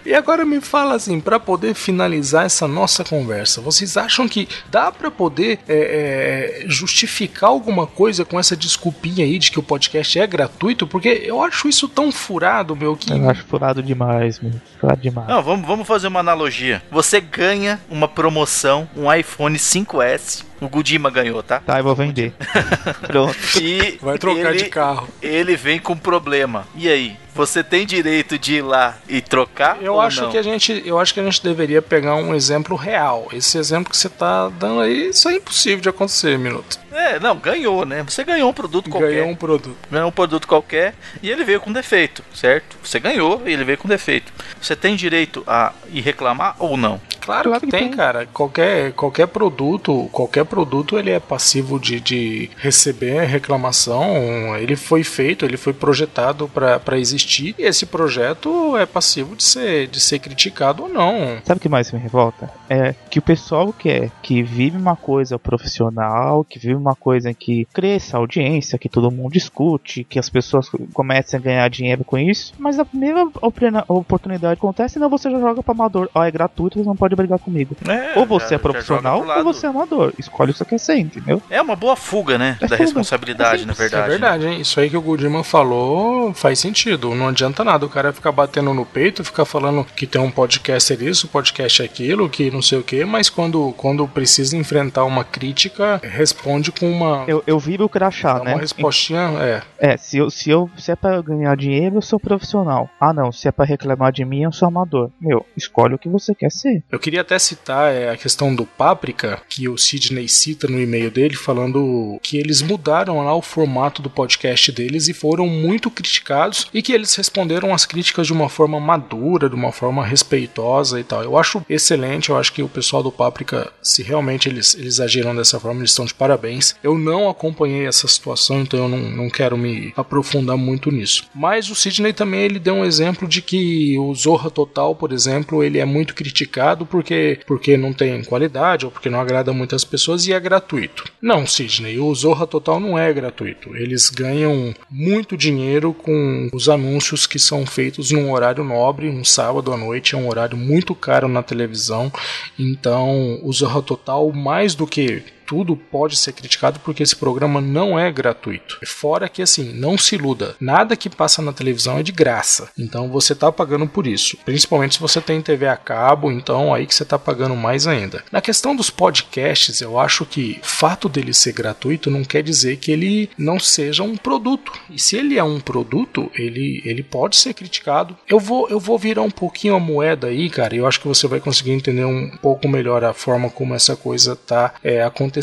E agora me fala assim, pra poder finalizar essa nossa conversa, vocês acham que dá pra poder é, é, justificar alguma coisa com essa desculpinha aí de que o podcast é gratuito? Porque eu acho isso tão furado, meu, que Eu acho furado demais, meu. Furado demais. Não, vamos, vamos fazer uma analogia. Você ganha uma promoção, um iPhone 5S. O Gudima ganhou, tá? Tá, eu vou vender. Pronto. E vai trocar ele, de carro. Ele vem com problema. E aí? Você tem direito de ir lá e trocar? Eu ou acho não? que a gente, eu acho que a gente deveria pegar um exemplo real. Esse exemplo que você tá dando aí, isso é impossível de acontecer, minuto. É, não, ganhou, né? Você ganhou um produto qualquer. Ganhou um produto. ganhou um produto qualquer e ele veio com defeito, certo? Você ganhou e ele veio com defeito. Você tem direito a ir reclamar ou não? Claro, Claro que, que tem, tem. cara. Qualquer, qualquer produto, qualquer produto, ele é passivo de, de receber reclamação. Ele foi feito, ele foi projetado para existir. E esse projeto é passivo de ser, de ser criticado ou não. Sabe o que mais me revolta? É que o pessoal quer que vive uma coisa profissional, que vive uma coisa que cresça a audiência, que todo mundo discute, que as pessoas comecem a ganhar dinheiro com isso, mas a primeira opor- oportunidade acontece, não você já joga pra amador. Ó, é gratuito, você não pode brigar comigo. É, Ou você já- é profissional, ou você é amador. Escolhe o que você quer ser, entendeu? É uma boa fuga, né? É da fuga. responsabilidade, É na verdade. É verdade, hein? Isso aí que o Goodman falou faz sentido. Não adianta nada o cara ficar batendo no peito, ficar falando que tem um podcaster isso, podcast aquilo, que não sei o que, mas quando, quando precisa enfrentar uma crítica, responde com uma, Eu, eu viro o crachá, né? uma respostinha. É, É, se eu, se eu se é pra ganhar dinheiro, eu sou profissional. Ah, não, se é pra reclamar de mim, eu sou amador. Meu, escolhe o que você quer ser. Eu queria até citar é, a questão do Páprica, que o Sidney cita no e-mail dele, falando que eles mudaram lá o formato do podcast deles e foram muito criticados e que eles responderam às críticas de uma forma madura, de uma forma respeitosa e tal. Eu acho excelente, eu acho que o pessoal do Páprica, se realmente eles, eles agiram dessa forma, eles estão de parabéns. Eu não acompanhei essa situação, então eu não, não quero me aprofundar muito nisso. Mas o Sidney também ele deu um exemplo de que o Zorra Total, por exemplo, ele é muito criticado porque, porque não tem qualidade ou porque não agrada muitas pessoas e é gratuito. Não, Sidney, o Zorra Total não é gratuito. Eles ganham muito dinheiro com os anúncios que são feitos num horário nobre, um sábado à noite, é um horário muito caro na televisão. Então, o Zorra Total, mais do que tudo pode ser criticado porque esse programa não é gratuito. Fora que assim, não se iluda, nada que passa na televisão é de graça. Então você está pagando por isso. Principalmente se você tem TV a cabo, então aí que você está pagando mais ainda. Na questão dos podcasts, eu acho que o fato dele ser gratuito não quer dizer que ele não seja um produto. E se ele é um produto, ele, ele pode ser criticado. Eu vou, eu vou virar um pouquinho a moeda aí, cara, e eu acho que você vai conseguir entender um pouco melhor a forma como essa coisa tá é, acontecendo.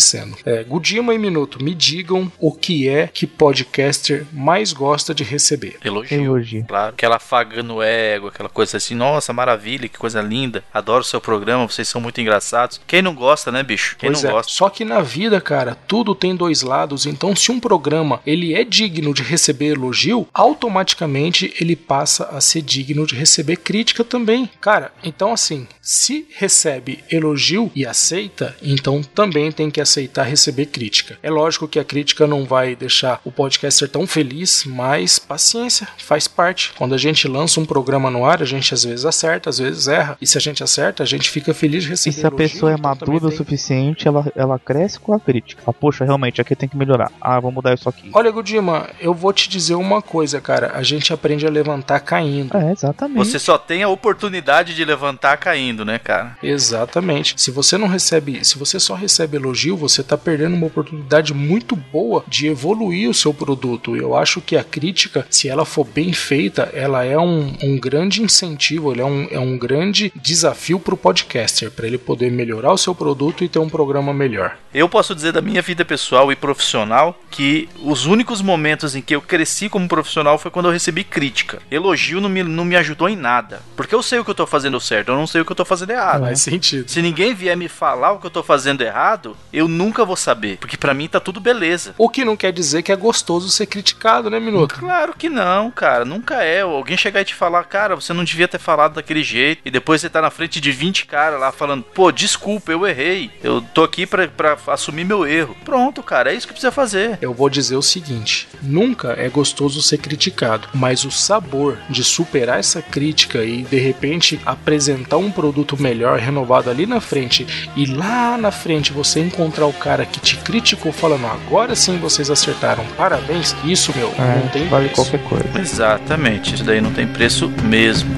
É, Gudima e Minuto, me digam o que é que podcaster mais gosta de receber. Elogio. Elogio. Claro. Aquela faga no ego, aquela coisa assim, nossa, maravilha, que coisa linda. Adoro o seu programa, vocês são muito engraçados. Quem não gosta, né, bicho? Quem Pois não é. gosta? Só que na vida, cara, tudo tem dois lados. Então, se um programa ele é digno de receber elogio, automaticamente ele passa a ser digno de receber crítica também. Cara, então assim, se recebe elogio e aceita, então também tem que aceitar receber crítica. É lógico que a crítica não vai deixar o podcaster tão feliz, mas paciência, faz parte. Quando a gente lança um programa no ar, a gente às vezes acerta, às vezes erra. E se a gente acerta, a gente fica feliz de E receber se a elogio, pessoa é então madura o suficiente, ela, ela cresce com a crítica. Fala, Poxa, realmente, aqui tem que melhorar. Ah, vou mudar isso aqui. Olha, Gudima, eu vou te dizer uma coisa, cara. A gente aprende a levantar caindo. É, exatamente. Você só tem a oportunidade de levantar caindo, né, cara? Exatamente. Se você não recebe, se você só recebe elogio, você tá perdendo uma oportunidade muito boa de evoluir o seu produto. Eu acho que a crítica, se ela for bem feita, ela é um, um grande incentivo, é um, é um grande desafio pro podcaster, para ele poder melhorar o seu produto e ter um programa melhor. Eu posso dizer da minha vida pessoal e profissional que os únicos momentos em que eu cresci como profissional foi quando eu recebi crítica. Elogio não me, não me ajudou em nada. Porque eu sei o que eu tô fazendo certo, eu não sei o que eu tô fazendo errado. Faz sentido. Se ninguém vier me falar o que eu tô fazendo errado, eu nunca vou saber. Porque pra mim tá tudo beleza. O que não quer dizer que é gostoso ser criticado, né, Minuto? Claro que não, cara. Nunca é. Alguém chegar e te falar, cara, você não devia ter falado daquele jeito. E depois você tá na frente de 20 caras lá falando, pô, desculpa, eu errei. Eu tô aqui pra, pra assumir meu erro. Pronto, cara, é isso que precisa fazer. Eu vou dizer o seguinte: nunca é gostoso ser criticado, mas o sabor de superar essa crítica e de repente apresentar um produto melhor, renovado ali na frente, e lá na frente você encontrar o cara que te criticou falando agora sim vocês acertaram, parabéns, isso meu, não É, tem vale preço. qualquer coisa. Exatamente, isso daí não tem preço mesmo.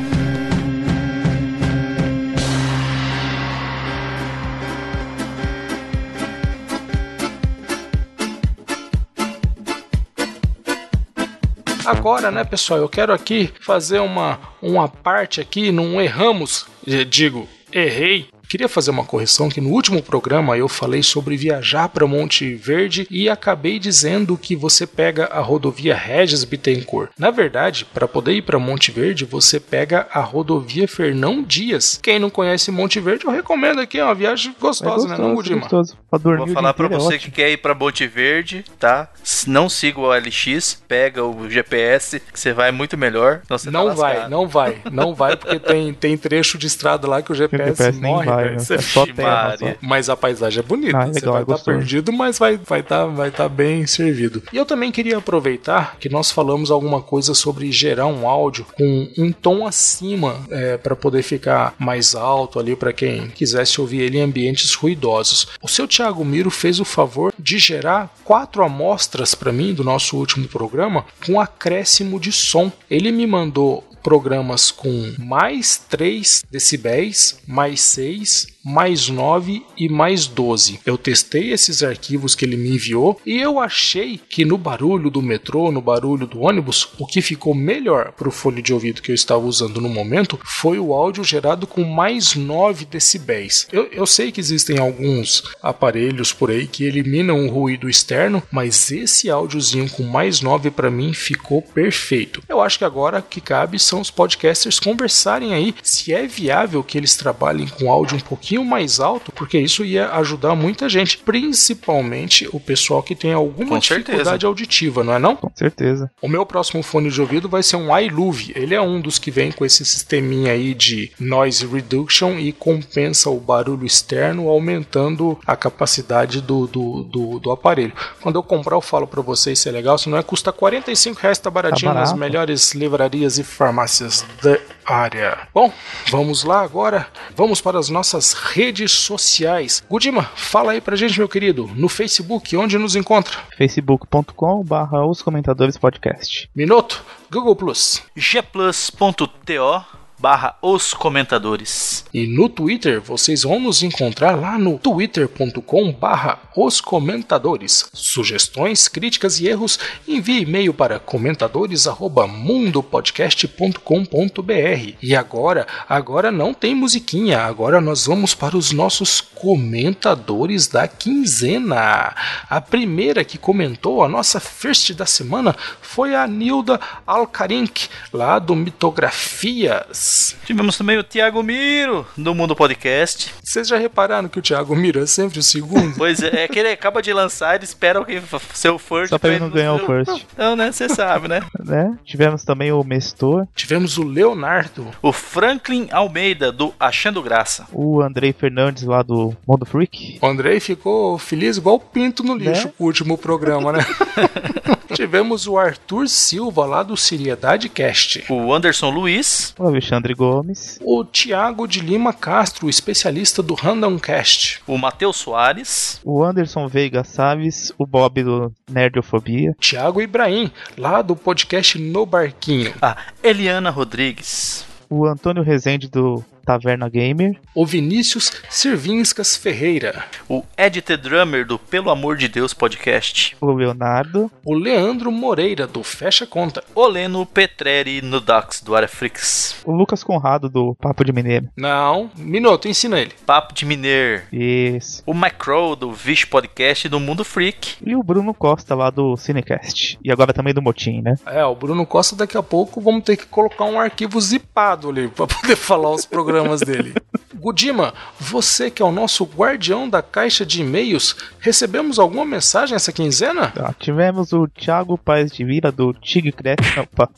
Agora, né, pessoal, eu quero aqui fazer uma, uma parte aqui, não erramos, digo, errei. Queria fazer uma correção que no último programa eu falei sobre viajar para Monte Verde e acabei dizendo que você pega a rodovia Regis Bittencourt. Na verdade, para poder ir para Monte Verde, você pega a rodovia Fernão Dias. Quem não conhece Monte Verde, eu recomendo aqui, é uma viagem É gostosa, né, não, gostoso, Gudima? gostoso. Dormir Vou o falar inteiro é você ótimo. que quer ir pra Monte Verde, tá? Não siga o LX, pega o GPS, que você vai muito melhor. tá Não vai, lascado. não vai, não vai, porque tem, tem trecho de estrada lá que o GPS, GPS nem morre, vai. Né? Você É só terra. Só. Mas a paisagem é bonita. Ah, é você legal, vai é estar gostoso. perdido, mas vai vai tá, vai tá bem servido. E eu também queria aproveitar que nós falamos alguma coisa sobre gerar um áudio com um tom acima para poder ficar mais alto ali para quem quisesse ouvir ele em ambientes ruidosos. O seu Thiago Miro fez o favor de gerar quatro amostras para mim do nosso último programa com acréscimo de som. Ele me mandou programas com mais 3 decibéis, mais 6, mais 9 e mais 12. Eu testei esses arquivos que ele me enviou e eu achei que no barulho do metrô, no barulho do ônibus, o que ficou melhor para o fone de ouvido que eu estava usando no momento foi o áudio gerado com mais 9 decibéis. Eu, eu sei que existem alguns aparelhos por aí que eliminam o ruído externo, mas esse áudiozinho com mais 9 para mim ficou perfeito. Eu acho que agora que cabe são os podcasters conversarem aí se é viável que eles trabalhem com áudio um pouquinho mais alto, porque isso ia ajudar muita gente, principalmente o pessoal que tem alguma Com certeza. dificuldade auditiva, não é não? Com certeza. O meu próximo fone de ouvido vai ser um iLuve. Ele é um dos que vem com esse sisteminha aí de noise reduction e compensa o barulho externo, aumentando a capacidade do, do, do, do aparelho. Quando eu comprar, eu falo para vocês se é legal. Se não é, custa 45 reais, tá baratinho Tá nas melhores livrarias e farmácias do área. Bom, vamos lá agora. Vamos para as nossas redes sociais. Gudima, fala aí pra gente, meu querido, no Facebook, onde nos encontra? facebook.com barra os comentadores podcast. Minuto, Google Plus. gplus.to barra os comentadores. E no Twitter, vocês vão nos encontrar lá no twitter.com barra os comentadores. Sugestões, críticas e erros, envie e-mail para comentadores arroba mundopodcast.com.br. E agora, agora não tem musiquinha, agora nós vamos para os nossos comentadores da quinzena. A primeira que comentou a nossa first da semana foi a Nilda Alcarink, lá do Mitografias. Tivemos também o Thiago Miro, do Mundo Podcast. Vocês já repararam que o Thiago Miro é sempre o segundo? Pois é, é que ele acaba de lançar, ele espera alguém ser o first. Só pra ele não ganhar o first. Então, né, você sabe, né? Né? Tivemos também o Mestor, Tivemos o Leonardo. O Franklin Almeida, do Achando Graça. o Andrei Fernandes lá do Modo Freak, O Andrei ficou feliz igual pinto no lixo Né? com o último programa, né? Tivemos o Arthur Silva lá do Seriedade Cast. O Anderson Luiz. o Alexandre Gomes, O Tiago de Lima Castro, especialista do Random Cast. O Matheus Soares. o Anderson Veiga Saves, o Bob do Nerdofobia, Tiago Ibrahim, lá do podcast No Barquinho. A Eliana Rodrigues. o Antônio Rezende do Taverna Gamer, O Vinícius Sirvinskas Ferreira. O Ed The Drummer, do Pelo Amor de Deus Podcast. o Leonardo, O Leandro Moreira, do Fecha Conta. O Leno Petreri, no Dax, do Arefrix. o Lucas Conrado do Papo de Mineiro. Não, Minuto, ensina ele. Papo de Miner. Isso. O Macrow, do Vish Podcast, do Mundo Freak. E o Bruno Costa lá do Cinecast. E agora também do Motim, né? É, o Bruno Costa daqui a pouco vamos ter que colocar um arquivo zipado ali pra poder falar os programas dele. Gudima, você que é o nosso guardião da caixa de e-mails, recebemos alguma mensagem essa quinzena? Tá, tivemos o Thiago Paes de Vila do Tigre. Opa,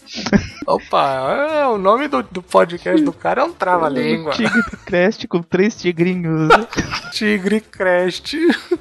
Opa, é, o nome do, do podcast do cara é um trava-língua. Tigre Crest com três tigrinhos. Tigre Crest.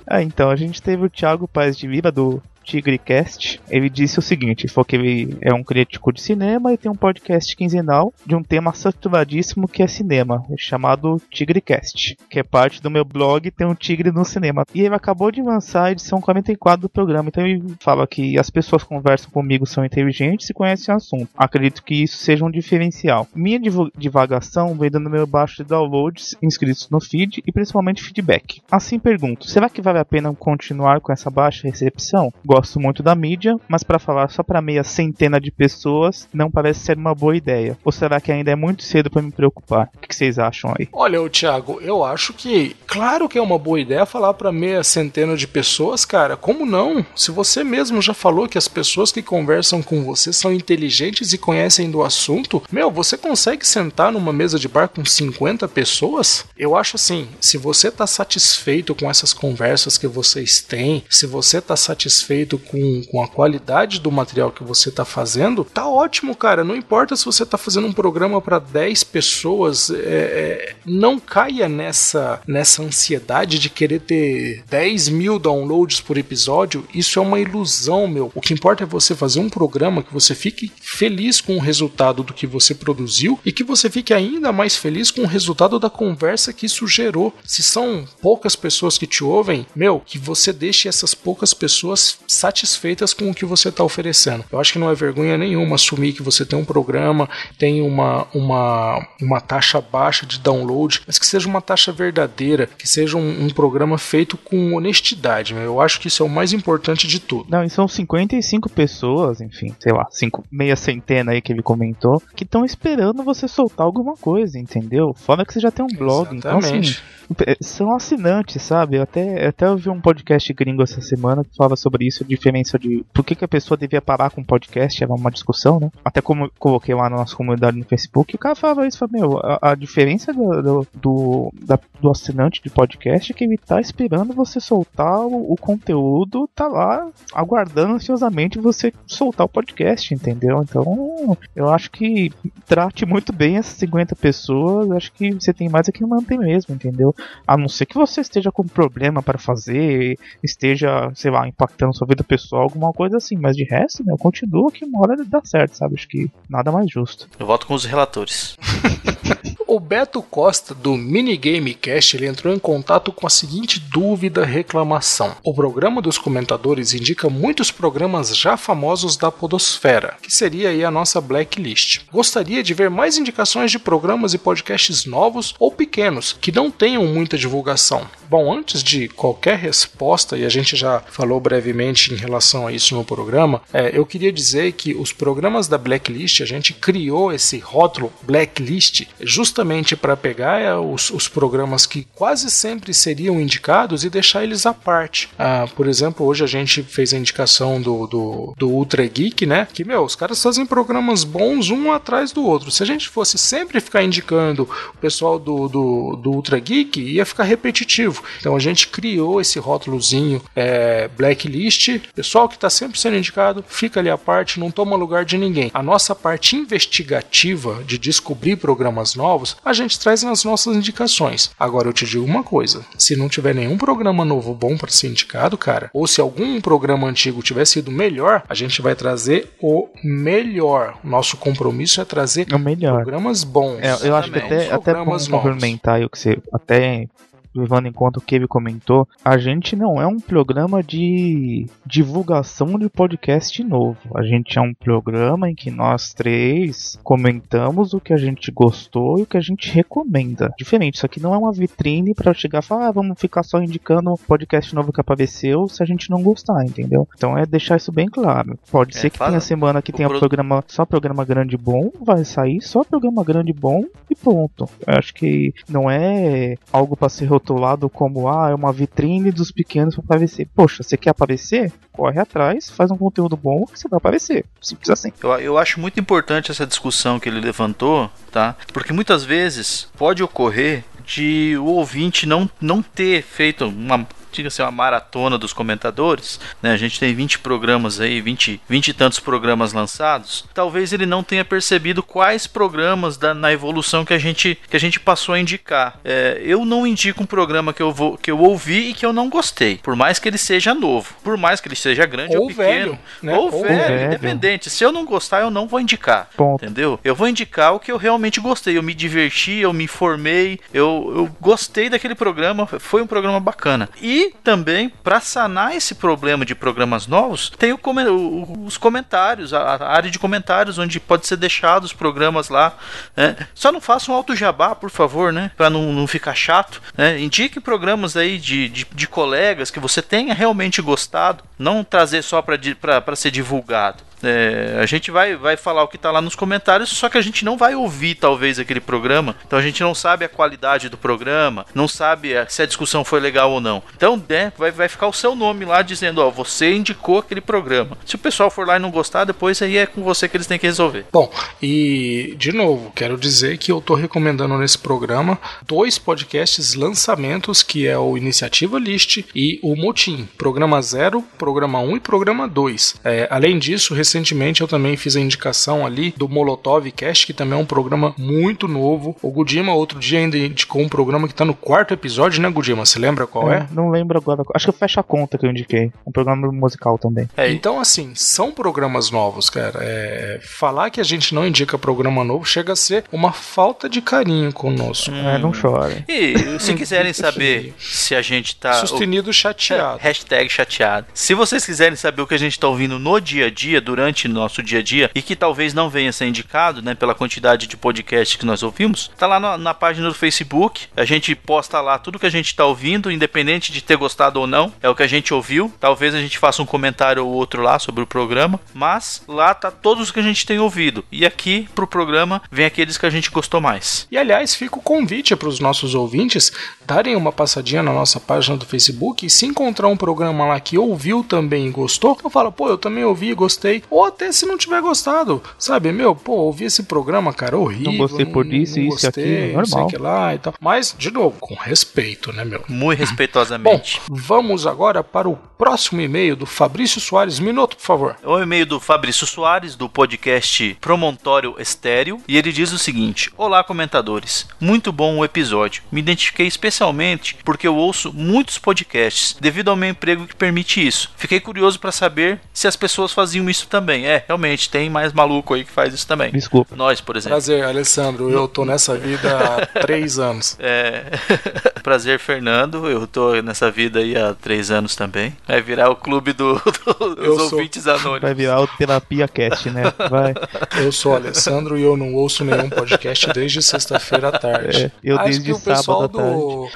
ah, então, a gente teve o Thiago Paes de Vila do TigreCast. Ele disse o seguinte: foi que ele é um crítico de cinema e tem um podcast quinzenal de um tema saturadíssimo que é cinema, chamado TigreCast, que é parte do meu blog Tem um Tigre no Cinema. E ele acabou de lançar a edição 44 do programa, então ele fala que as pessoas conversam comigo são inteligentes e conhecem o assunto. Acredito que isso seja um diferencial. Minha divagação vem do número baixo de downloads inscritos no feed e principalmente feedback. Assim pergunto, será que vale a pena continuar com essa baixa recepção? Gosto muito da mídia, mas para falar só para meia centena de pessoas não parece ser uma boa ideia. Ou será que ainda é muito cedo para me preocupar? O que vocês acham aí? Olha, ô Thiago, eu acho que, claro que é uma boa ideia falar para meia centena de pessoas, cara. Como não? Se você mesmo já falou que as pessoas que conversam com você são inteligentes e conhecem do assunto, meu, você consegue sentar numa mesa de bar com 50 pessoas? Eu acho assim, se você tá satisfeito com essas conversas que vocês têm, se você tá satisfeito com, com a qualidade do material que você tá fazendo, tá ótimo, cara. Não importa se você tá fazendo um programa para 10 pessoas, é, é, não caia nessa, nessa ansiedade de querer ter 10 mil downloads por episódio. Isso é uma ilusão, meu. O que importa é você fazer um programa que você fique feliz com o resultado do que você produziu e que você fique ainda mais feliz com o resultado da conversa que isso gerou. Se são poucas pessoas que te ouvem, meu, que você deixe essas poucas pessoas satisfeitas com o que você está oferecendo. Eu acho que não é vergonha nenhuma assumir que você tem um programa, tem uma, uma, uma taxa baixa de download, mas que seja uma taxa verdadeira, que seja um, um programa feito com honestidade. meu. Eu acho que isso é o mais importante de tudo. Não, e são 55 pessoas, enfim, sei lá, cinco, meia centena aí que ele comentou, que estão esperando você soltar alguma coisa, entendeu? Fora que você já tem um blog, então assim, Exatamente. É, São assinantes, sabe? Eu até, até ouvi um podcast gringo essa semana que fala sobre isso, diferença de por que, que a pessoa devia parar com um podcast, era uma discussão, né? Até como coloquei lá na nossa comunidade no Facebook, o cara falava isso, falava, meu, a, a diferença do, do, do, da- do assinante de podcast é que ele tá esperando você soltar o, o conteúdo, tá lá aguardando ansiosamente você soltar o podcast, entendeu? Então, eu acho que trate muito bem essas 50 pessoas, acho que você tem mais é que manter mesmo, entendeu? A não ser que você esteja com problema para fazer, esteja, sei lá, impactando sua vida pessoal, alguma coisa assim. Mas de resto, meu, continua que uma hora dá certo, sabe? Acho que nada mais justo. Eu volto com os relatores. O Beto Costa do Minigame Cast ele entrou em contato com a seguinte dúvida reclamação. O programa dos comentadores indica muitos programas já famosos da podosfera, que seria aí a nossa blacklist. Gostaria de ver mais indicações de programas e podcasts novos ou pequenos que não tenham muita divulgação. Bom, antes de qualquer resposta, e a gente já falou brevemente em relação a isso no programa, é, eu queria dizer que os programas da Blacklist, a gente criou esse rótulo Blacklist justamente para pegar é, os, os, programas que quase sempre seriam indicados e deixar eles à parte. Ah, por exemplo, hoje a gente fez a indicação do, do, do Ultra Geek, né? Que, meu, os caras fazem programas bons um atrás do outro. Se a gente fosse sempre ficar indicando o pessoal do, do, do Ultra Geek, ia ficar repetitivo. Então a gente criou esse rótulozinho é, Blacklist. Pessoal que está sempre sendo indicado, fica ali à parte, não toma lugar de ninguém. A nossa parte investigativa de descobrir programas novos, a gente traz nas nossas indicações. Agora eu te digo uma coisa: se não tiver nenhum programa novo bom para ser indicado, cara, ou se algum programa antigo tiver sido melhor, a gente vai trazer o melhor. Nosso compromisso é trazer programas bons. É, eu acho que até, até bom complementar o que você até levando em conta o que ele comentou, a gente não é um programa de divulgação de podcast novo. A gente é um programa em que nós três comentamos o que a gente gostou e o que a gente recomenda. Diferente, isso aqui não é uma vitrine para chegar e falar, ah, vamos ficar só indicando podcast novo que apareceu se a gente não gostar, entendeu? Então é deixar isso bem claro. Pode é, ser que tenha semana que tenha pro... programa só programa grande bom, vai sair só programa grande bom e ponto. Eu acho que não é algo para ser rotulado como ah, é uma vitrine dos pequenos para aparecer. Poxa, você quer aparecer? Corre atrás, faz um conteúdo bom que você vai aparecer. Simples assim. Eu, eu acho muito importante essa discussão que ele levantou, tá? Porque muitas vezes pode ocorrer de o ouvinte não, não ter feito uma diga-se uma maratona dos comentadores, né? A gente tem 20 programas aí, 20, 20 e tantos programas lançados. Talvez ele não tenha percebido quais programas da, na evolução que a gente que a gente passou a indicar. É, eu não indico um programa que eu vou que eu ouvi e que eu não gostei, por mais que ele seja novo, por mais que ele seja grande ou, ou pequeno, velho, né? ou, ou velho, velho, independente. Se eu não gostar, eu não vou indicar. Ponto. Entendeu? Eu vou indicar o que eu realmente gostei. Eu me diverti, eu me informei, eu, eu gostei daquele programa, foi um programa bacana. E também, para sanar esse problema de programas novos, tem o, o, os comentários, a, a, área de comentários, onde pode ser deixado os programas lá. Né? Só não façam um alto jabá, por favor, né? Para não, não ficar chato. Né? Indique programas aí de, de, de colegas que você tenha realmente gostado, não trazer só para ser divulgado. É, a gente vai, vai falar o que está lá nos comentários, só que a gente não vai ouvir, talvez, aquele programa. Então a gente não sabe a qualidade do programa, não sabe se a discussão foi legal ou não. Então, né, vai, vai ficar o seu nome lá dizendo, ó, você indicou aquele programa. Se o pessoal for lá e não gostar, depois aí é com você que eles têm que resolver. Bom, e de novo, quero dizer que eu estou recomendando nesse programa dois podcasts lançamentos, que é o Iniciativa List e o Motim. Programa 0, Programa 1 um e Programa 2. É, além disso, recentemente eu também fiz a indicação ali do Molotov Cast, que também é um programa muito novo. O Gudima outro dia ainda indicou um programa que tá no quarto episódio, né, Gudima? Você lembra qual é? é? Não lembro agora. Acho que fecha a conta que eu indiquei. Um programa musical também. É, então assim, são programas novos, cara. É, falar que a gente não indica programa novo chega a ser uma falta de carinho conosco. Hum. É, não chora. E se quiserem saber se a gente tá. Sustenido chateado. Hashtag chateado. Se vocês quiserem saber o que a gente tá ouvindo no dia a dia, do durante o nosso dia a dia e que talvez não venha ser indicado, né, pela quantidade de podcasts que nós ouvimos, tá lá na, na página do Facebook. A gente posta lá tudo que a gente tá ouvindo, independente de ter gostado ou não, é o que a gente ouviu. Talvez a gente faça um comentário ou outro lá sobre o programa, mas lá tá todos os que a gente tem ouvido. E aqui pro programa vem aqueles que a gente gostou mais. E aliás, fica o convite para os nossos ouvintes darem uma passadinha na nossa página do Facebook e se encontrar um programa lá que ouviu também e gostou, então fala, pô, eu também ouvi e gostei, ou até se não tiver gostado, sabe? Meu, pô, ouvi esse programa, cara, horrível. Não gostei por isso, e isso aqui, normal. Não sei que lá e tal. Mas, de novo, com respeito, né, meu? Muito respeitosamente. Bom, vamos agora para o próximo e-mail do Fabrício Soares. Minuto, por favor. É o e-mail do Fabrício Soares, do podcast Promontório Estéreo, e ele diz o seguinte: Olá, comentadores. Muito bom o episódio. Me identifiquei especialmente porque eu ouço muitos podcasts, devido ao meu emprego que permite isso. Fiquei curioso para saber se as pessoas faziam isso também. É, realmente, tem mais maluco aí que faz isso também. Desculpa. Nós, por exemplo. Prazer, Alessandro. Eu tô nessa vida há três anos. É. Prazer, Fernando. Eu tô nessa vida aí há três anos também. Vai virar o clube do, do- Eu dos sou- ouvintes anônimos. Vai virar o Terapia Cast, né? Vai. Eu sou o Alessandro e eu não ouço nenhum podcast desde sexta-feira à tarde. É, eu Acho desde que o pessoal sábado à do. O,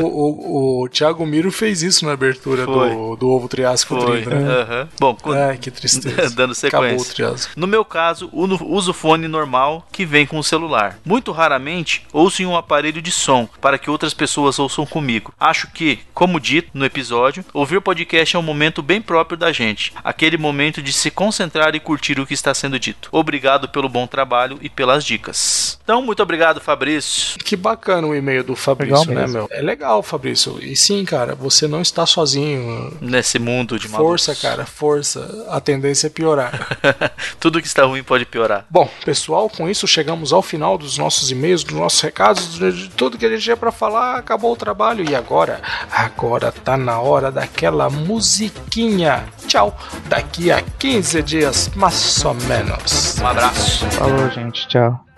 o, o, o Thiago Miro fez isso na abertura Foi. do, do Ovo Triásico Foi. 30, né? Aham. Bom, quando- Ai, que tristeza. Dando Acabou o sequência. Triásico. No meu caso, uso fone normal que vem com o celular. Muito raramente ouço em um aparelho de som para que outras pessoas ouçam comigo. Acho que, como dito no episódio, ouvir podcast é um momento bem próprio da gente. Aquele momento de se concentrar e curtir o que está sendo dito. Obrigado pelo bom trabalho e pelas dicas. Então, muito obrigado, Fabrício. Que bacana o e-mail do Fabrício, Legal né, meu? É legal, Fabrício. E sim, cara, você não está sozinho. Nesse mundo de Força, malucos. cara, força. A tendência é piorar. Tudo que está ruim pode piorar. Bom, pessoal, com isso chegamos ao final dos nossos e-mails, dos nossos recados, de tudo que a gente tinha pra falar. Acabou o trabalho e agora, agora tá na hora daquela musiquinha. Tchau, daqui a 15 dias, mais ou menos. Um abraço. Falou, gente. Tchau.